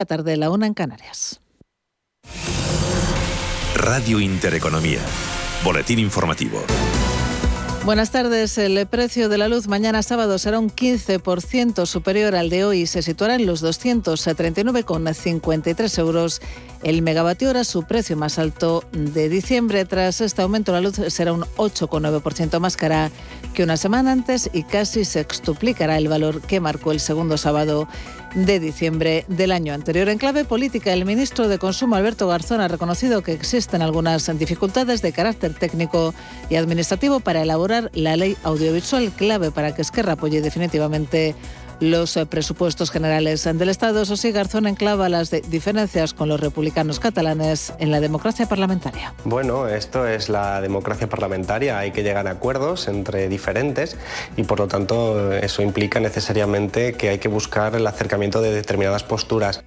La tarde, la una en Canarias. Radio Intereconomía. Boletín informativo. Buenas tardes. El precio de la luz mañana sábado será un 15% superior al de hoy y se situará en los 239,53 euros el megavatio hora, su precio más alto de diciembre. Tras este aumento, la luz será un 8,9% más cara que una semana antes y casi se extuplicará el valor que marcó el segundo sábado de diciembre del año anterior. En clave política, el ministro de Consumo, Alberto Garzón, ha reconocido que existen algunas dificultades de carácter técnico y administrativo para elaborar la ley audiovisual clave para que Esquerra apoye definitivamente los eh, presupuestos generales del Estado. Eso sí, Garzón enclava las diferencias con los republicanos catalanes en la democracia parlamentaria. Bueno, esto es la democracia parlamentaria. Hay que llegar a acuerdos entre diferentes y, por lo tanto, eso implica necesariamente que hay que buscar el acercamiento de determinadas posturas.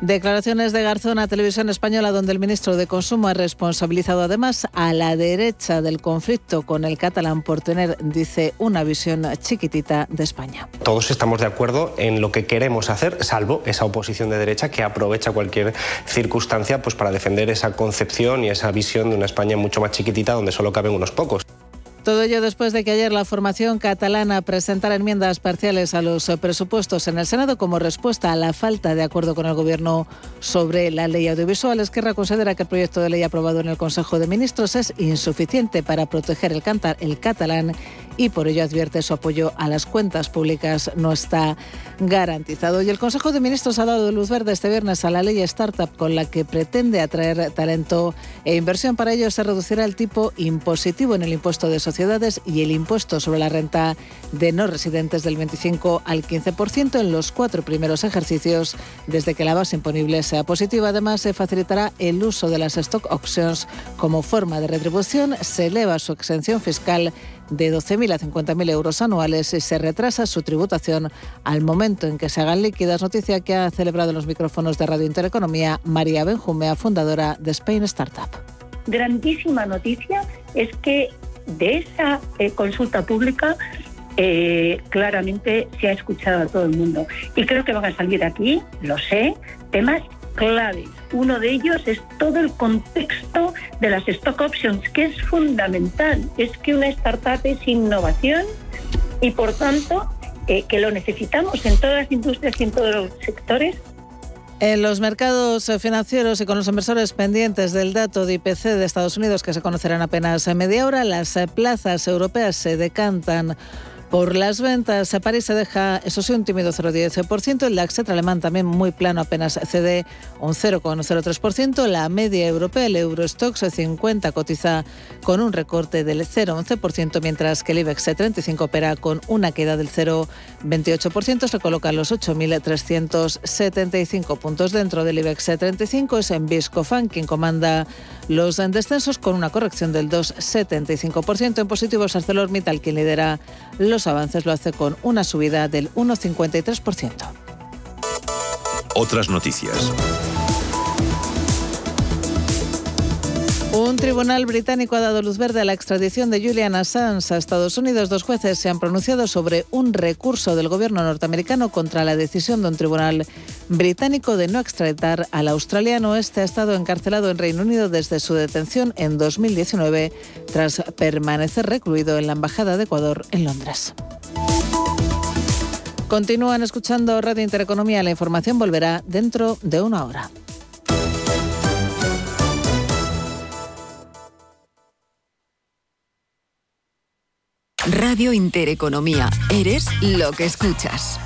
Declaraciones de Garzón a Televisión Española, donde el ministro de Consumo ha responsabilizado además a la derecha del conflicto con el catalán por tener, dice, una visión chiquitita de España. Todos estamos de acuerdo en lo que queremos hacer, salvo esa oposición de derecha que aprovecha cualquier circunstancia pues, para defender esa concepción y esa visión de una España mucho más chiquitita donde solo caben unos pocos. Todo ello después de que ayer la formación catalana presentara enmiendas parciales a los presupuestos en el Senado como respuesta a la falta de acuerdo con el Gobierno sobre la ley audiovisual. Esquerra considera que el proyecto de ley aprobado en el Consejo de Ministros es insuficiente para proteger el, el catalán y por ello advierte su apoyo a las cuentas públicas no está garantizado. Y el Consejo de Ministros ha dado luz verde este viernes a la ley Startup con la que pretende atraer talento e inversión. Para ello se reducirá el tipo impositivo en el impuesto de sociedades y el impuesto sobre la renta de no residentes del 25 al 15% en los cuatro primeros ejercicios desde que la base imponible sea positiva. Además, se facilitará el uso de las stock options como forma de retribución. Se eleva su exención fiscal de 12.000 a 50.000 euros anuales y se retrasa su tributación al momento en que se hagan líquidas. Noticia que ha celebrado en los micrófonos de Radio Intereconomía María Benjumea, fundadora de Spain Startup. Grandísima noticia es que de esa eh, consulta pública eh, claramente se ha escuchado a todo el mundo. Y creo que van a salir aquí, lo sé, temas claves. Uno de ellos es todo el contexto de las stock options, que es fundamental. Es que una startup es innovación y por tanto eh, que lo necesitamos en todas las industrias y en todos los sectores. En los mercados financieros y con los inversores pendientes del dato de IPC de Estados Unidos, que se conocerán apenas a media hora, las plazas europeas se decantan por las ventas, París se deja, eso sí, un tímido 0,10%. El DAX alemán también muy plano, apenas cede un 0,03%. La media europea, el Eurostox 50, cotiza con un recorte del 0,11%, mientras que el IBEX 35 opera con una queda del 0,28%. Se colocan los 8.375 puntos dentro del IBEX 35. Es en Viscofan quien comanda los descensos con una corrección del 2,75%. En positivo es ArcelorMittal quien lidera los avances lo hace con una subida del 1,53%. Otras noticias. Un tribunal británico ha dado luz verde a la extradición de Julian Assange a Estados Unidos. Dos jueces se han pronunciado sobre un recurso del gobierno norteamericano contra la decisión de un tribunal británico de no extraditar al australiano. Este ha estado encarcelado en Reino Unido desde su detención en 2019 tras permanecer recluido en la Embajada de Ecuador en Londres. Continúan escuchando Radio Intereconomía. La información volverá dentro de una hora. Radio Intereconomía. Eres lo que escuchas.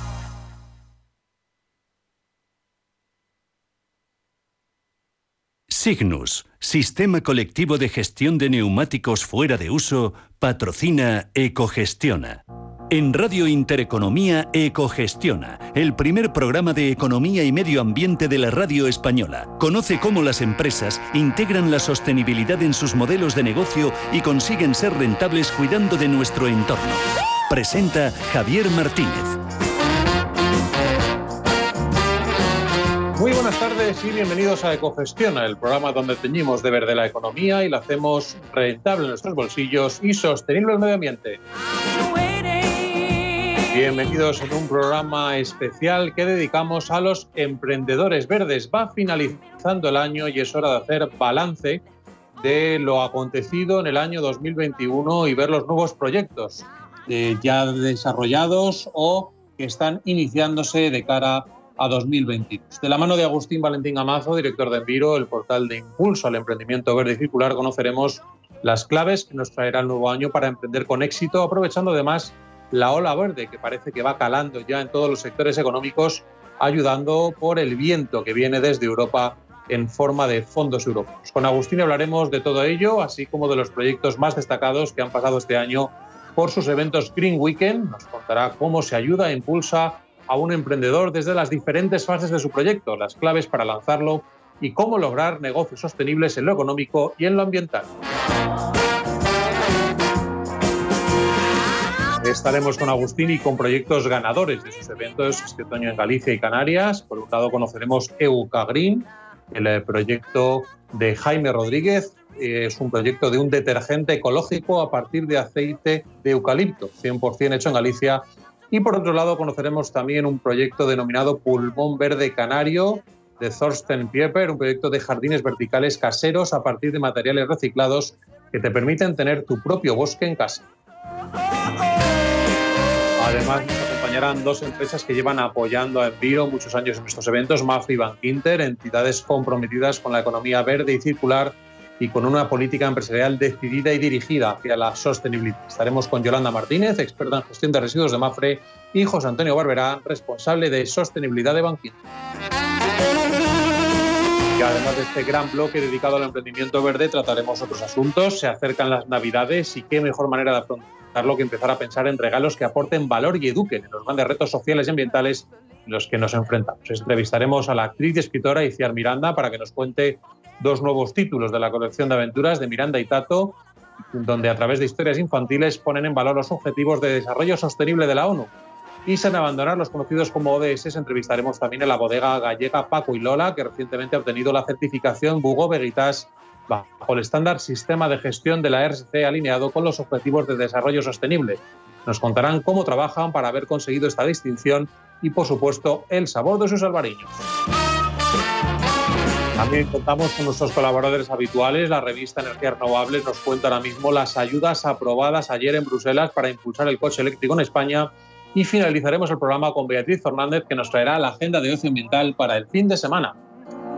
Signus, Sistema Colectivo de Gestión de Neumáticos Fuera de Uso, patrocina Ecogestiona. En Radio Intereconomía Ecogestiona, el primer programa de economía y medio ambiente de la radio española. Conoce cómo las empresas integran la sostenibilidad en sus modelos de negocio y consiguen ser rentables cuidando de nuestro entorno. Presenta Javier Martínez. Muy buenas tardes y bienvenidos a Ecogestiona, el programa donde teñimos de verde la economía y la hacemos rentable en nuestros bolsillos y sostenible el medio ambiente. Bienvenidos en un programa especial que dedicamos a los emprendedores verdes. Va finalizando el año y es hora de hacer balance de lo acontecido en el año 2021 y ver los nuevos proyectos eh, ya desarrollados o que están iniciándose de cara a 2022. De la mano de Agustín Valentín Amazo, director de Enviro, el portal de impulso al emprendimiento verde y circular, conoceremos las claves que nos traerá el nuevo año para emprender con éxito, aprovechando además la ola verde que parece que va calando ya en todos los sectores económicos, ayudando por el viento que viene desde Europa en forma de fondos europeos. Con Agustín hablaremos de todo ello, así como de los proyectos más destacados que han pasado este año por sus eventos Green Weekend. Nos contará cómo se ayuda e impulsa a un emprendedor desde las diferentes fases de su proyecto, las claves para lanzarlo y cómo lograr negocios sostenibles en lo económico y en lo ambiental. Estaremos con Agustín y con proyectos ganadores de sus eventos este otoño en Galicia y Canarias. Por un lado conoceremos EUCA Green, el eh, proyecto de Jaime Rodríguez. Es un proyecto de un detergente ecológico a partir de aceite de eucalipto, 100% hecho en Galicia. Y por otro lado conoceremos también un proyecto denominado Pulmón Verde Canario de Thorsten Pieper, un proyecto de jardines verticales caseros a partir de materiales reciclados que te permiten tener tu propio bosque en casa. Además, nos acompañarán dos empresas que llevan apoyando a Enviro muchos años en estos eventos, Mafre y Bank Inter, entidades comprometidas con la economía verde y circular y con una política empresarial decidida y dirigida hacia la sostenibilidad. Estaremos con Yolanda Martínez, experta en gestión de residuos de Mafre, y José Antonio Barberá, responsable de sostenibilidad de Bank Inter. Y además de este gran bloque dedicado al emprendimiento verde, trataremos otros asuntos. Se acercan las Navidades y qué mejor manera de afrontar que empezar a pensar en regalos que aporten valor y eduquen en los grandes retos sociales y ambientales en los que nos enfrentamos. Entrevistaremos a la actriz y escritora Iciar Miranda para que nos cuente dos nuevos títulos de la colección de aventuras de Miranda y Tato, donde a través de historias infantiles ponen en valor los objetivos de desarrollo sostenible de la ONU. Y sin abandonar los conocidos como ODS, entrevistaremos también a la bodega gallega Paco y Lola, que recientemente ha obtenido la certificación Bugo Veritas bajo el estándar Sistema de Gestión de la RSC alineado con los Objetivos de Desarrollo Sostenible. Nos contarán cómo trabajan para haber conseguido esta distinción y, por supuesto, el sabor de sus albariños. También contamos con nuestros colaboradores habituales. La revista Energías Renovables nos cuenta ahora mismo las ayudas aprobadas ayer en Bruselas para impulsar el coche eléctrico en España. Y finalizaremos el programa con Beatriz Fernández, que nos traerá la agenda de ocio ambiental para el fin de semana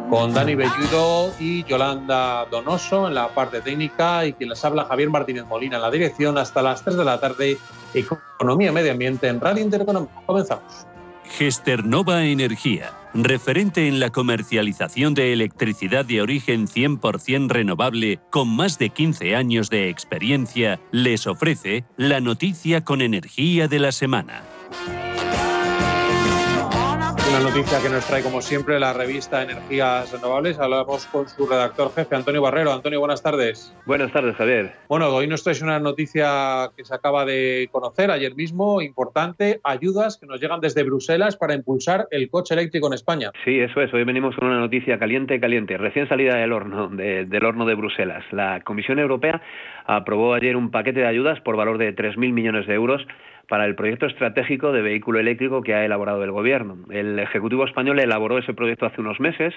con Dani Belludo y Yolanda Donoso en la parte técnica y quien les habla Javier Martínez Molina en la dirección hasta las 3 de la tarde. Economía y Medio Ambiente en Radio Intereconomía. Comenzamos. Gesternova Energía, referente en la comercialización de electricidad de origen 100% renovable con más de 15 años de experiencia, les ofrece la noticia con energía de la semana. Una noticia que nos trae, como siempre, la revista Energías Renovables. Hablamos con su redactor jefe, Antonio Barrero. Antonio, buenas tardes. Buenas tardes, Javier. Bueno, hoy nos traes una noticia que se acaba de conocer ayer mismo, importante, ayudas que nos llegan desde Bruselas para impulsar el coche eléctrico en España. Sí, eso es. Hoy venimos con una noticia caliente, caliente, recién salida del horno, del horno de Bruselas. La Comisión Europea aprobó ayer un paquete de ayudas por valor de 3.000 millones de euros para el proyecto estratégico de vehículo eléctrico que ha elaborado el Gobierno. El Ejecutivo español elaboró ese proyecto hace unos meses,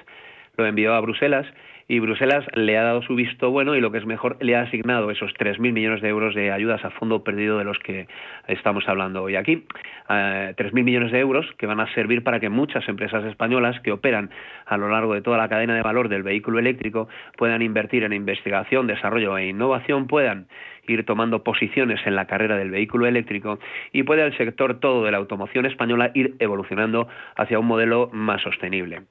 lo envió a Bruselas y Bruselas le ha dado su visto bueno y lo que es mejor, le ha asignado esos 3.000 millones de euros de ayudas a fondo perdido de los que estamos hablando hoy aquí. Eh, 3.000 millones de euros que van a servir para que muchas empresas españolas que operan a lo largo de toda la cadena de valor del vehículo eléctrico puedan invertir en investigación, desarrollo e innovación, puedan ir tomando posiciones en la carrera del vehículo eléctrico y pueda el sector todo de la automoción española ir evolucionando hacia un modelo más sostenible.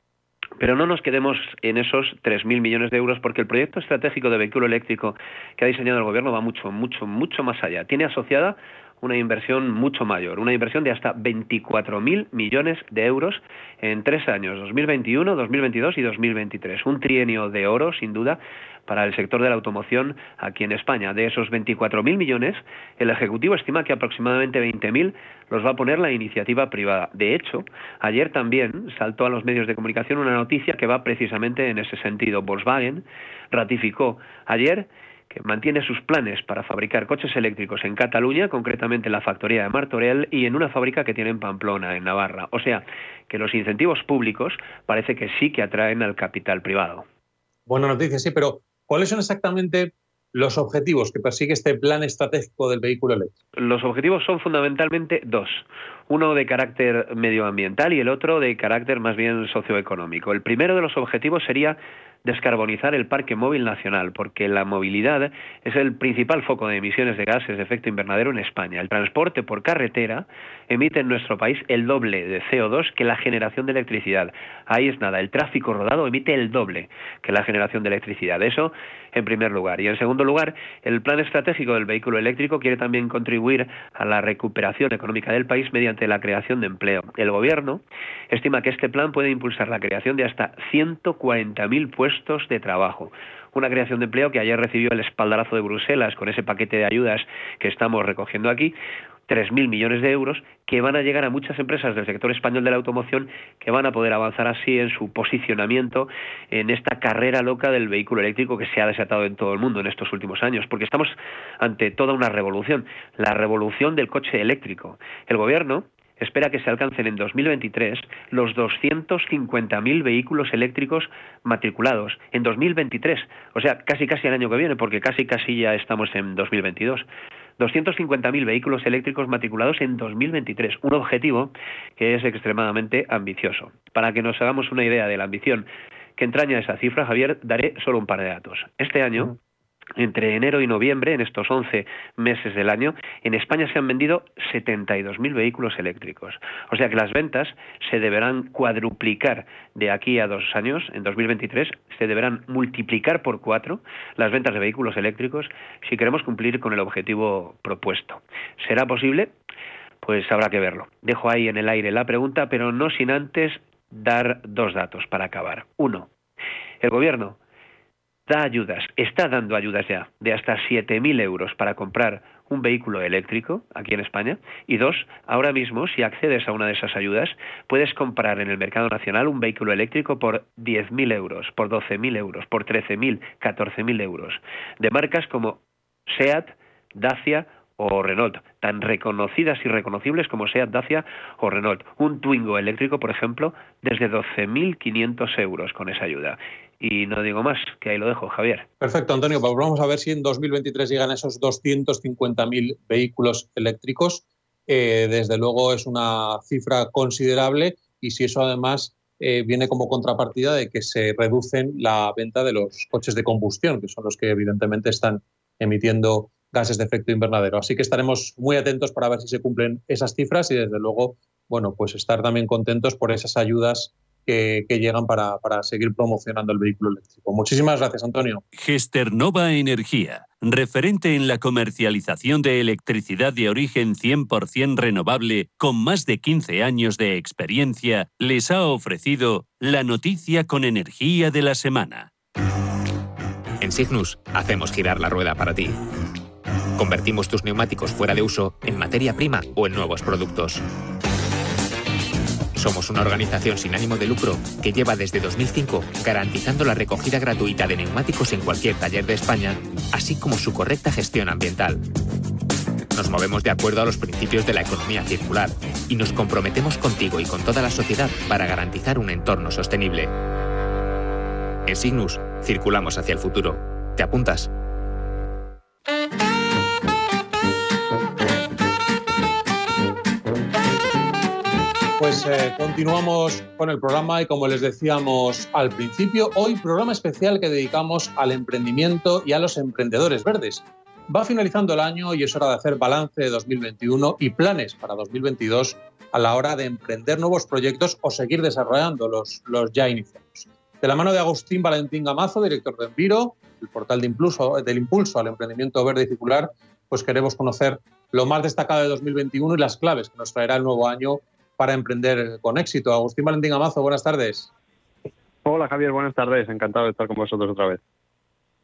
Pero no nos quedemos en esos 3.000 millones de euros porque el proyecto estratégico de vehículo eléctrico que ha diseñado el Gobierno va mucho, mucho, mucho más allá. Tiene asociada una inversión mucho mayor, una inversión de hasta 24.000 millones de euros en tres años, 2021, 2022 y 2023. Un trienio de oro, sin duda, para el sector de la automoción aquí en España. De esos 24.000 millones, el Ejecutivo estima que aproximadamente 20.000 los va a poner la iniciativa privada. De hecho, ayer también saltó a los medios de comunicación una noticia que va precisamente en ese sentido. Volkswagen ratificó ayer que mantiene sus planes para fabricar coches eléctricos en Cataluña, concretamente en la factoría de Martorell y en una fábrica que tiene en Pamplona, en Navarra. O sea, que los incentivos públicos parece que sí que atraen al capital privado. Buena noticia, sí, pero ¿cuáles son exactamente los objetivos que persigue este plan estratégico del vehículo eléctrico? Los objetivos son fundamentalmente dos. Uno de carácter medioambiental y el otro de carácter más bien socioeconómico. El primero de los objetivos sería descarbonizar el parque móvil nacional, porque la movilidad es el principal foco de emisiones de gases de efecto invernadero en España. El transporte por carretera emite en nuestro país el doble de CO2 que la generación de electricidad. Ahí es nada, el tráfico rodado emite el doble que la generación de electricidad. Eso en primer lugar. Y en segundo lugar, el plan estratégico del vehículo eléctrico quiere también contribuir a la recuperación económica del país mediante la creación de empleo. El Gobierno estima que este plan puede impulsar la creación de hasta 140.000 puestos de trabajo una creación de empleo que ayer recibió el espaldarazo de Bruselas con ese paquete de ayudas que estamos recogiendo aquí, 3.000 millones de euros que van a llegar a muchas empresas del sector español de la automoción que van a poder avanzar así en su posicionamiento en esta carrera loca del vehículo eléctrico que se ha desatado en todo el mundo en estos últimos años, porque estamos ante toda una revolución, la revolución del coche eléctrico. El gobierno espera que se alcancen en 2023 los 250.000 vehículos eléctricos matriculados en 2023, o sea, casi casi el año que viene, porque casi casi ya estamos en 2022. 250.000 vehículos eléctricos matriculados en 2023, un objetivo que es extremadamente ambicioso. Para que nos hagamos una idea de la ambición que entraña esa cifra, Javier, daré solo un par de datos. Este año, entre enero y noviembre, en estos 11 meses del año, en España se han vendido 72.000 vehículos eléctricos. O sea que las ventas se deberán cuadruplicar de aquí a dos años, en 2023, se deberán multiplicar por cuatro las ventas de vehículos eléctricos si queremos cumplir con el objetivo propuesto. ¿Será posible? Pues habrá que verlo. Dejo ahí en el aire la pregunta, pero no sin antes dar dos datos para acabar. Uno, el Gobierno da ayudas, está dando ayudas ya de hasta 7.000 euros para comprar un vehículo eléctrico aquí en España. Y dos, ahora mismo, si accedes a una de esas ayudas, puedes comprar en el mercado nacional un vehículo eléctrico por 10.000 euros, por 12.000 euros, por 13.000, 14.000 euros, de marcas como SEAT, Dacia o Renault, tan reconocidas y reconocibles como SEAT, Dacia o Renault. Un Twingo eléctrico, por ejemplo, desde 12.500 euros con esa ayuda. Y no digo más, que ahí lo dejo, Javier. Perfecto, Antonio. Pues vamos a ver si en 2023 llegan esos 250.000 vehículos eléctricos. Eh, desde luego es una cifra considerable y si eso además eh, viene como contrapartida de que se reducen la venta de los coches de combustión, que son los que evidentemente están emitiendo gases de efecto invernadero. Así que estaremos muy atentos para ver si se cumplen esas cifras y desde luego, bueno, pues estar también contentos por esas ayudas que, llegan para, para, seguir promocionando el vehículo eléctrico. Muchísimas gracias, Antonio. Gesternova Energía, referente en la comercialización de electricidad de origen 100% renovable con más de 15 años de experiencia, les ha ofrecido la noticia con energía de la semana. En Signus hacemos girar la rueda para ti. Convertimos tus neumáticos fuera de uso en materia prima o en nuevos productos somos una organización sin ánimo de lucro que lleva desde 2005 garantizando la recogida gratuita de neumáticos en cualquier taller de España, así como su correcta gestión ambiental. Nos movemos de acuerdo a los principios de la economía circular y nos comprometemos contigo y con toda la sociedad para garantizar un entorno sostenible. En Signus, circulamos hacia el futuro. ¿Te apuntas? Pues eh, continuamos con el programa y como les decíamos al principio, hoy programa especial que dedicamos al emprendimiento y a los emprendedores verdes. Va finalizando el año y es hora de hacer balance de 2021 y planes para 2022 a la hora de emprender nuevos proyectos o seguir desarrollando los, los ya iniciados. De la mano de Agustín Valentín Gamazo, director de Enviro, el portal de impulso, del impulso al emprendimiento verde y circular, pues queremos conocer lo más destacado de 2021 y las claves que nos traerá el nuevo año para emprender con éxito. Agustín Valentín Amazo, buenas tardes. Hola Javier, buenas tardes. Encantado de estar con vosotros otra vez.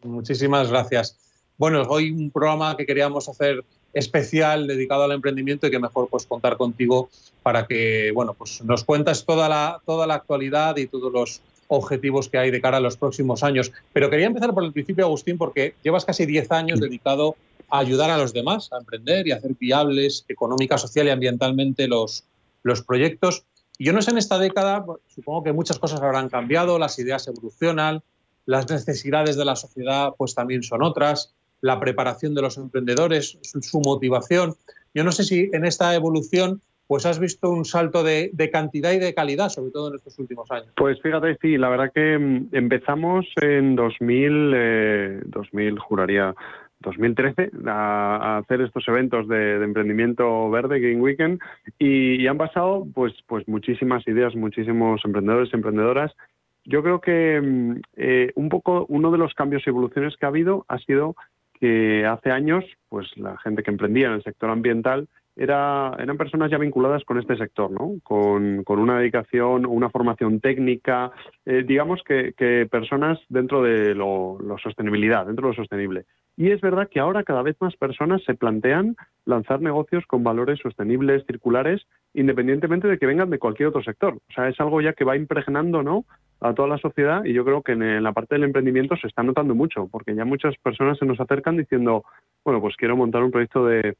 Muchísimas gracias. Bueno, hoy un programa que queríamos hacer especial dedicado al emprendimiento y que mejor pues contar contigo para que bueno pues nos cuentas toda la toda la actualidad y todos los objetivos que hay de cara a los próximos años. Pero quería empezar por el principio, Agustín, porque llevas casi 10 años dedicado a ayudar a los demás a emprender y a hacer viables económica, social y ambientalmente los, los proyectos. Y yo no sé, en esta década, supongo que muchas cosas habrán cambiado, las ideas evolucionan, las necesidades de la sociedad pues también son otras, la preparación de los emprendedores, su, motivación. Yo no sé si en esta evolución pues has visto un salto de, cantidad y de calidad, sobre todo en estos últimos años. Pues fíjate, sí, la verdad que mm, empezamos en 2000, 2000 eh, juraría, 2013 a, hacer estos eventos de, emprendimiento verde, Green Weekend, y, han pasado pues, pues muchísimas ideas, muchísimos emprendedores y emprendedoras. Yo creo que mm, eh, un poco uno de los cambios y evoluciones que ha habido ha sido que hace años, pues la gente que emprendía en el sector ambiental era, eran personas ya vinculadas con este sector, ¿no? Con, una dedicación, una formación técnica, eh, digamos que, personas dentro de lo, sostenibilidad, dentro de lo sostenible. Y es verdad que ahora cada vez más personas se plantean lanzar negocios con valores sostenibles, circulares, independientemente de que vengan de cualquier otro sector. O sea, es algo ya que va impregnando, ¿no? a toda la sociedad y yo creo que en la parte del emprendimiento se está notando mucho, porque ya muchas personas se nos acercan diciendo, bueno, pues quiero montar un proyecto de,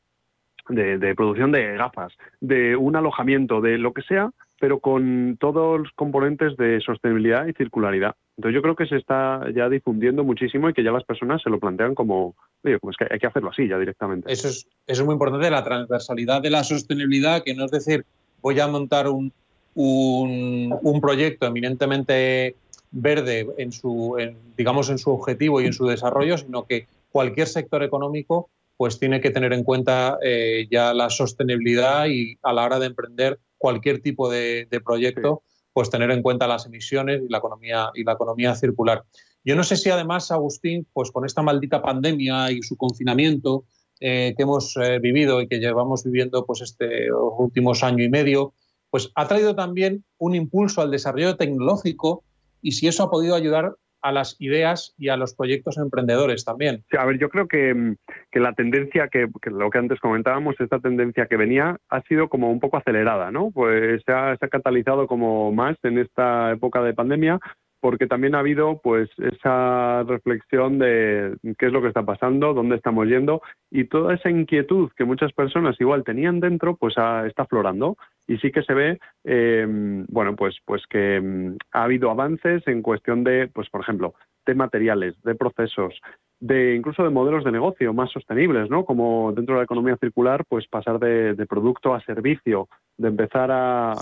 de, producción de gafas, de un alojamiento, de lo que sea, pero con todos los componentes de sostenibilidad y circularidad. Entonces yo creo que se está ya difundiendo muchísimo y que ya las personas se lo plantean como, oye, como es que hay que hacerlo así ya directamente. Eso es, eso es muy importante, la transversalidad de la sostenibilidad, que no es decir, voy a montar un, un, un proyecto eminentemente verde en su, digamos, en su objetivo y en su desarrollo, sino que cualquier sector económico pues tiene que tener en cuenta eh, ya la sostenibilidad y a la hora de emprender cualquier tipo de, proyecto, pues tener en cuenta las emisiones y la economía y la economía circular. Yo no sé si además, Agustín, pues con esta maldita pandemia y su confinamiento eh, que hemos eh, vivido y que llevamos viviendo pues este últimos año y medio, pues ha traído también un impulso al desarrollo tecnológico y si eso ha podido ayudar a las ideas y a los proyectos emprendedores también. a ver, yo creo que, la tendencia que, lo que antes comentábamos, esta tendencia que venía, ha sido como un poco acelerada, ¿no? Pues se ha catalizado como más en esta época de pandemia, porque también ha habido pues esa reflexión de qué es lo que está pasando, dónde estamos yendo y toda esa inquietud que muchas personas igual tenían dentro pues está aflorando y sí que se ve eh, bueno pues pues que mm, ha habido avances en cuestión de pues por ejemplo de materiales, de procesos, de incluso de modelos de negocio más sostenibles, ¿no? Como dentro de la economía circular, pues pasar de, producto a servicio, de empezar a,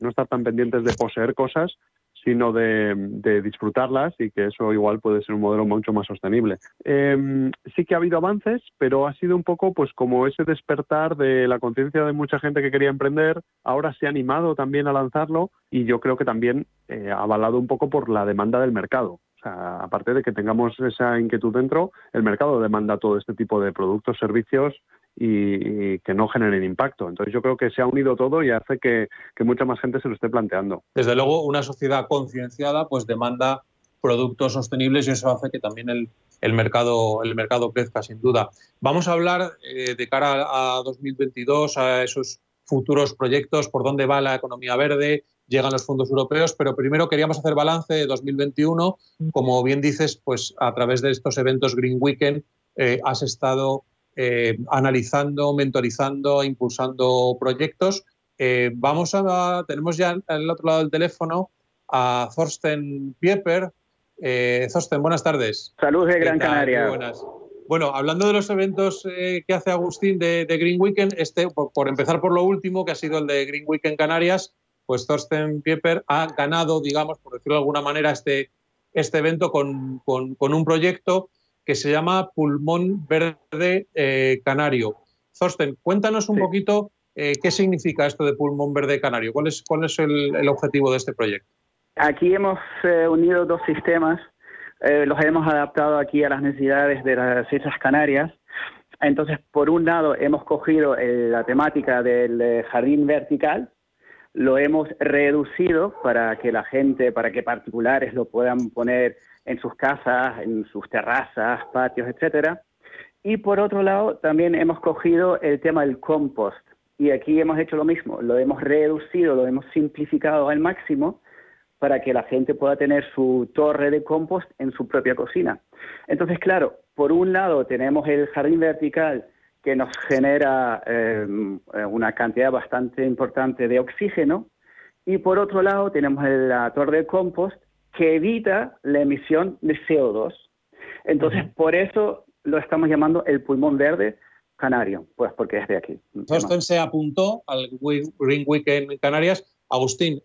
no estar tan pendientes de poseer cosas, sino de, disfrutarlas y que eso igual puede ser un modelo mucho más sostenible. Em, sí que ha habido avances, pero ha sido un poco pues como ese despertar de la conciencia de mucha gente que quería emprender, ahora se ha animado también a lanzarlo y yo creo que también eh, avalado un poco por la demanda del mercado. O sea, aparte de que tengamos esa inquietud dentro, el mercado demanda todo este tipo de productos, servicios y, que no generen impacto. Entonces yo creo que se ha unido todo y hace que, mucha más gente se lo esté planteando. Desde luego, una sociedad concienciada pues demanda productos sostenibles y eso hace que también el, mercado, el mercado crezca, sin duda. Vamos a hablar eh, de cara a 2022, a esos futuros proyectos, por dónde va la economía verde, llegan los fondos europeos, pero primero queríamos hacer balance de 2021. Como bien dices, pues a través de estos eventos Green Weekend eh, has estado eh, analizando, mentorizando, impulsando proyectos. Eh, vamos a, tenemos ya al otro lado del teléfono a Thorsten Pieper. Eh, Thorsten, buenas tardes. Saludos de Gran Canaria. buenas. Bueno, hablando de los eventos que hace Agustín de, Green Weekend, este, por, empezar por lo último, que ha sido el de Green Weekend Canarias, pues Thorsten Pieper ha ganado, digamos, por decirlo de alguna manera, este, este evento con, con, con un proyecto que se llama Pulmón Verde eh, Canario. Thorsten, cuéntanos un poquito eh, qué significa esto de Pulmón Verde Canario. ¿Cuál es, cuál es el, objetivo de este proyecto? Aquí hemos eh, unido dos sistemas, los hemos adaptado aquí a las necesidades de las Islas Canarias. Entonces, por un lado, hemos cogido la temática del jardín vertical, lo hemos reducido para que la gente, para que particulares lo puedan poner en sus casas, en sus terrazas, patios, etcétera. Y por otro lado, también hemos cogido el tema del compost. Y aquí hemos hecho lo mismo, lo hemos reducido, lo hemos simplificado al máximo para que la gente pueda tener su torre de compost en su propia cocina. Entonces, claro, por un lado tenemos el jardín vertical que nos genera eh, una cantidad bastante importante de oxígeno y por otro lado tenemos la torre de compost que evita la emisión de CO2. Entonces, por eso lo estamos llamando el pulmón verde canario, pues porque es de aquí. Thorsten se apuntó al Green Week en Canarias. Agustín,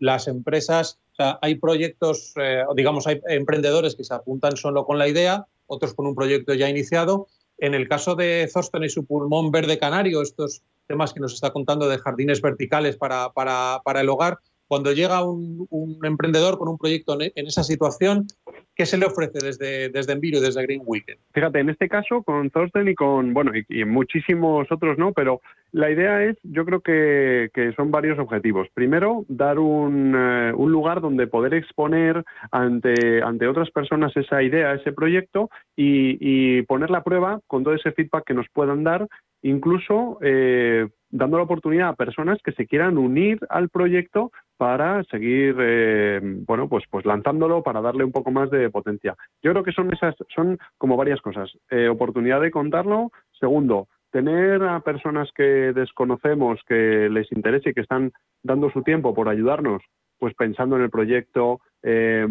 las empresas, o sea, hay proyectos, eh, digamos, hay emprendedores que se apuntan solo con la idea, otros con un proyecto ya iniciado. En el caso de Thorsten y su pulmón verde canario, estos temas que nos está contando de jardines verticales para, para, para el hogar, cuando llega un, emprendedor con un proyecto en esa situación, ¿qué se le ofrece desde, desde Enviro y desde Green Weekend? Fíjate, en este caso con Thorsten y con, bueno, y, muchísimos otros no, pero la idea es, yo creo que, son varios objetivos. Primero, dar un, eh, un, lugar donde poder exponer ante, ante otras personas esa idea, ese proyecto y, y poner la prueba con todo ese feedback que nos puedan dar, incluso eh, dando la oportunidad a personas que se quieran unir al proyecto para seguir eh, bueno pues pues lanzándolo para darle un poco más de potencia. Yo creo que son esas son como varias cosas. Eh, oportunidad de contarlo. Segundo tener a personas que desconocemos que les interese y que están dando su tiempo por ayudarnos pues pensando en el proyecto eh,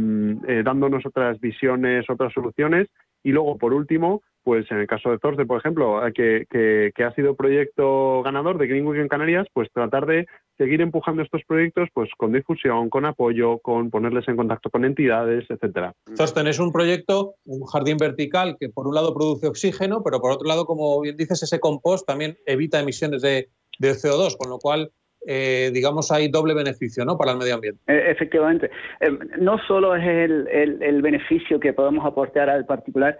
dándonos otras visiones otras soluciones y luego por último pues en el caso de Thorsten, por ejemplo, que, que, ha sido proyecto ganador de Green Week en Canarias, pues tratar de seguir empujando estos proyectos pues con difusión, con apoyo, con ponerles en contacto con entidades, etcétera. Thorsten es un proyecto, un jardín vertical que por un lado produce oxígeno, pero por otro lado, como bien dices, ese compost también evita emisiones de, de CO2, con lo cual eh, digamos, hay doble beneficio ¿no? para el medio ambiente. E, efectivamente. Eh, no solo es el, el, beneficio que podemos aportar al particular,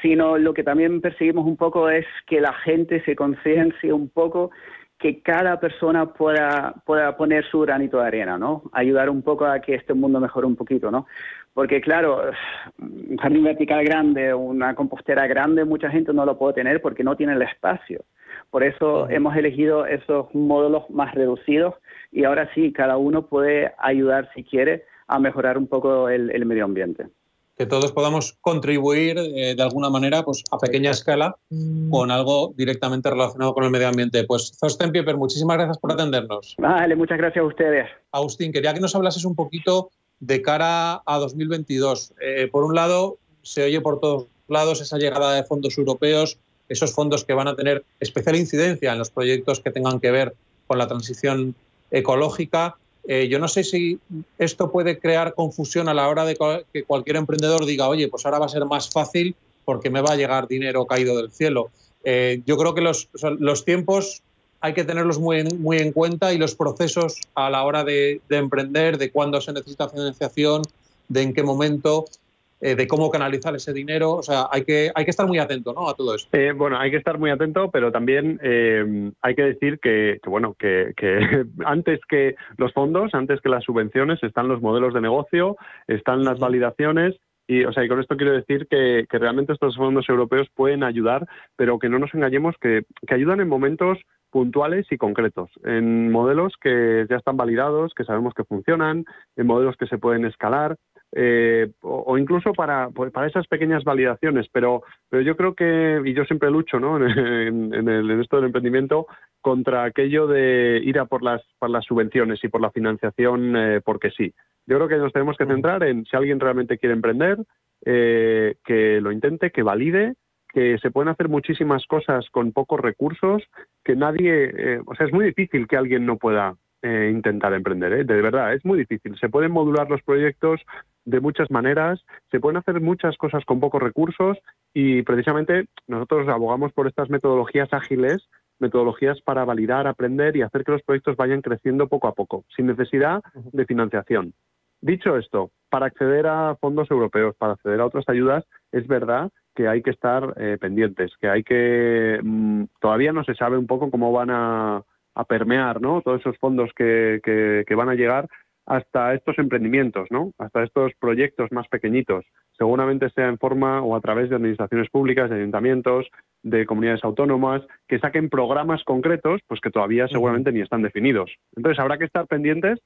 sino lo que también perseguimos un poco es que la gente se conciencie un poco que cada persona pueda, pueda poner su granito de arena, ¿no? Ayudar un poco a que este mundo mejore un poquito, ¿no? Porque claro, un jardín vertical grande, una compostera grande, mucha gente no lo puede tener porque no tiene el espacio. Por eso hemos elegido esos módulos más reducidos y ahora sí, cada uno puede ayudar si quiere a mejorar un poco el, medio ambiente. Que todos podamos contribuir eh, de alguna manera pues, a pequeña escala mm. con algo directamente relacionado con el medio ambiente. Pues Thorsten Pieper, muchísimas gracias por atendernos. Vale, muchas gracias a ustedes. Agustín, quería que nos hablases un poquito de cara a 2022. Eh, por un lado, se oye por todos lados esa llegada de fondos europeos esos fondos que van a tener especial incidencia en los proyectos que tengan que ver con la transición ecológica. Eh, yo no sé si esto puede crear confusión a la hora de que cualquier emprendedor diga, oye, pues ahora va a ser más fácil porque me va a llegar dinero caído del cielo. Eh, yo creo que los, tiempos hay que tenerlos muy en, cuenta y los procesos a la hora de emprender, de cuándo se necesita financiación, de en qué momento. Eh, de cómo canalizar ese dinero. O sea, hay que, hay que estar muy atento ¿no? a todo eso. Eh, bueno, hay que estar muy atento, pero también eh, hay que decir que, bueno, que, antes que los fondos, antes que las subvenciones, están los modelos de negocio, están las validaciones. Y, o sea, y con esto quiero decir que, realmente estos fondos europeos pueden ayudar, pero que no nos engañemos que, que ayudan en momentos puntuales y concretos, en modelos que ya están validados, que sabemos que funcionan, en modelos que se pueden escalar eh, o, incluso para, pues, para esas pequeñas validaciones. Pero, pero yo creo que, y yo siempre lucho ¿no? en, el, en esto del emprendimiento, contra aquello de ir a por las, por las subvenciones y por la financiación eh, porque sí. Yo creo que nos tenemos que centrar en si alguien realmente quiere emprender, eh, que lo intente, que valide que se pueden hacer muchísimas cosas con pocos recursos, que nadie, o sea, es muy difícil que alguien no pueda eh, intentar emprender, ¿eh? de verdad, es muy difícil. Se pueden modular los proyectos de muchas maneras, se pueden hacer muchas cosas con pocos recursos y precisamente nosotros abogamos por estas metodologías ágiles, metodologías para validar, aprender y hacer que los proyectos vayan creciendo poco a poco, sin necesidad de financiación. Dicho esto, para acceder a fondos europeos, para acceder a otras ayudas, es verdad que hay que estar eh, pendientes, que hay que... Mm, todavía no se sabe un poco cómo van a a permear ¿no? todos esos fondos que, que, van a llegar hasta estos emprendimientos, ¿no? hasta estos proyectos más pequeñitos. Seguramente sea en forma o a través de administraciones públicas, de ayuntamientos, de comunidades autónomas, que saquen programas concretos, pues que todavía seguramente ni están definidos. Entonces habrá que estar pendientes,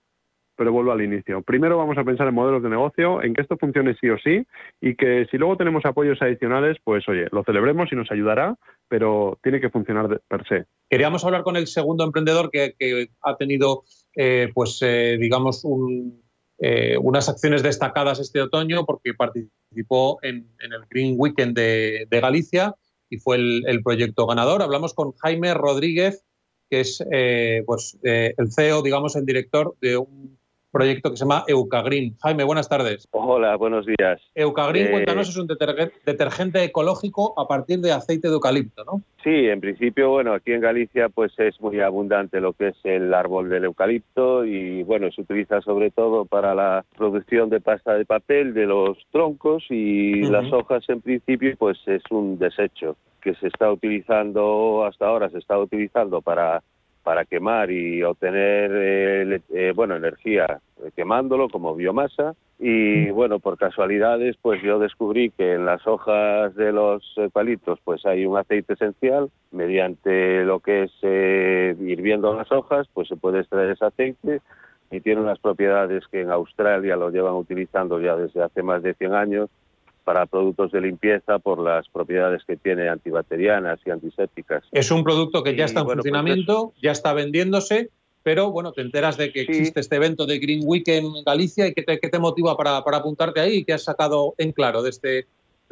pero vuelvo al inicio. Primero vamos a pensar en modelos de negocio, en que esto funcione sí o sí y que si luego tenemos apoyos adicionales, pues oye, lo celebremos y nos ayudará, pero tiene que funcionar per se. Queríamos hablar con el segundo emprendedor que, ha tenido, eh, pues eh, digamos, eh, unas acciones destacadas este otoño porque participó en, el Green Weekend de, Galicia y fue el, el, proyecto ganador. Hablamos con Jaime Rodríguez, que es pues, el CEO, digamos, el director de un proyecto que se llama Eucagreen. Jaime, buenas tardes. Hola, buenos días. Eucagreen, eh, cuéntanos, es un detergente ecológico a partir de aceite de eucalipto, ¿no? Sí, en principio, bueno, aquí en Galicia pues es muy abundante lo que es el árbol del eucalipto y bueno, se utiliza sobre todo para la producción de pasta de papel de los troncos y las hojas en principio pues es un desecho que se está utilizando hasta ahora, se está utilizando para para quemar y obtener eh, eh, bueno energía eh, quemándolo como biomasa. Y bueno por casualidades pues yo descubrí que en las hojas de los palitos pues hay un aceite esencial. Mediante lo que es hirviendo las hojas pues se puede extraer ese aceite. Y tiene unas propiedades que en Australia lo llevan utilizando ya desde hace más de 100 años para productos de limpieza por las propiedades que tiene antibacterianas y antisépticas. Es un producto que ya está en pues funcionamiento, ya está vendiéndose, pero bueno, te enteras de que existe este evento de Green Week en Galicia y qué te, qué te motiva para, para, apuntarte ahí y qué has sacado en claro de este, de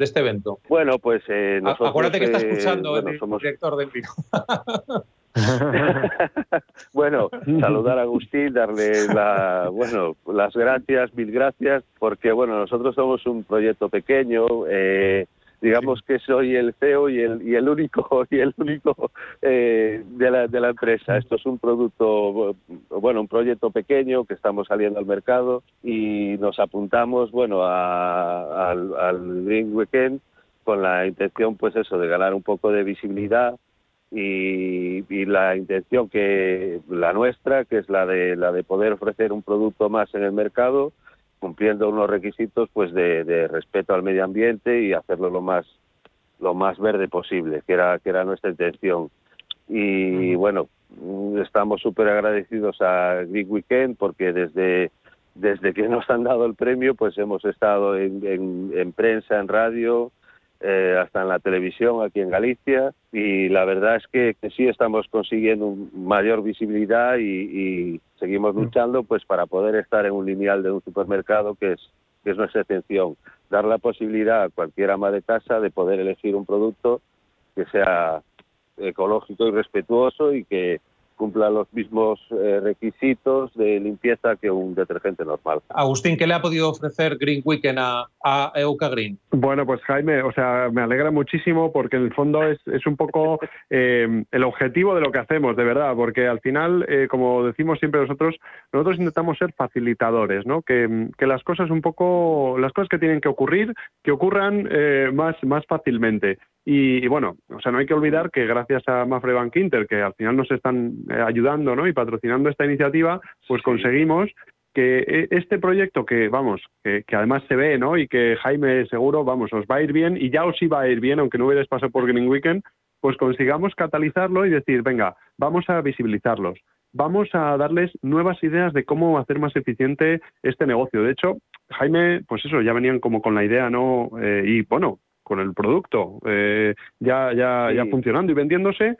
este evento. Bueno, pues eh, nosotros, Acuérdate que está eh, escuchando el director de envío. bueno, saludar a Agustín, darle la, bueno, las gracias, mil gracias, porque bueno, nosotros somos un proyecto pequeño, eh, digamos que soy el CEO y el, y el único y el único eh, de, la, de la empresa. Esto es un producto, bueno, un proyecto pequeño que estamos saliendo al mercado y nos apuntamos, bueno, al, al Green Weekend con la intención, pues eso, de ganar un poco de visibilidad y, la intención que la nuestra, que es la de la de poder ofrecer un producto más en el mercado, cumpliendo unos requisitos pues de, respeto al medio ambiente y hacerlo lo más lo más verde posible, que era que era nuestra intención. Y bueno, estamos súper agradecidos a Green Weekend porque desde desde que nos han dado el premio, pues hemos estado en, en prensa, en radio, eh, hasta en la televisión aquí en Galicia y la verdad es que, sí estamos consiguiendo mayor visibilidad y, seguimos mm. luchando pues para poder estar en un lineal de un supermercado que es, que es nuestra intención, dar la posibilidad a cualquier ama de casa de poder elegir un producto que sea ecológico y respetuoso y que cumpla los mismos eh, requisitos de limpieza que un detergente normal. Agustín, ¿qué le ha podido ofrecer Green Weekend a, a Euca Green? Bueno, pues Jaime, o sea, me alegra muchísimo porque en el fondo es, es un poco eh, el objetivo de lo que hacemos, de verdad, porque al final, eh, como decimos siempre nosotros, nosotros intentamos ser facilitadores, ¿no? Que, que, las cosas un poco, las cosas que tienen que ocurrir, que ocurran más, más fácilmente. Y, bueno, o sea, no hay que olvidar que gracias a Mafre Bank Inter, que al final nos están eh, ayudando ¿no? y patrocinando esta iniciativa, pues conseguimos que e, este proyecto que, vamos, que, además se ve, ¿no? Y que Jaime seguro, vamos, os va a ir bien y ya os iba a ir bien, aunque no hubierais pasado por Green Weekend, pues consigamos catalizarlo y decir, venga, vamos a visibilizarlos, vamos a darles nuevas ideas de cómo hacer más eficiente este negocio. De hecho, Jaime, pues eso, ya venían como con la idea, ¿no? Eh, y bueno, con el producto eh, ya, ya, ya funcionando y vendiéndose.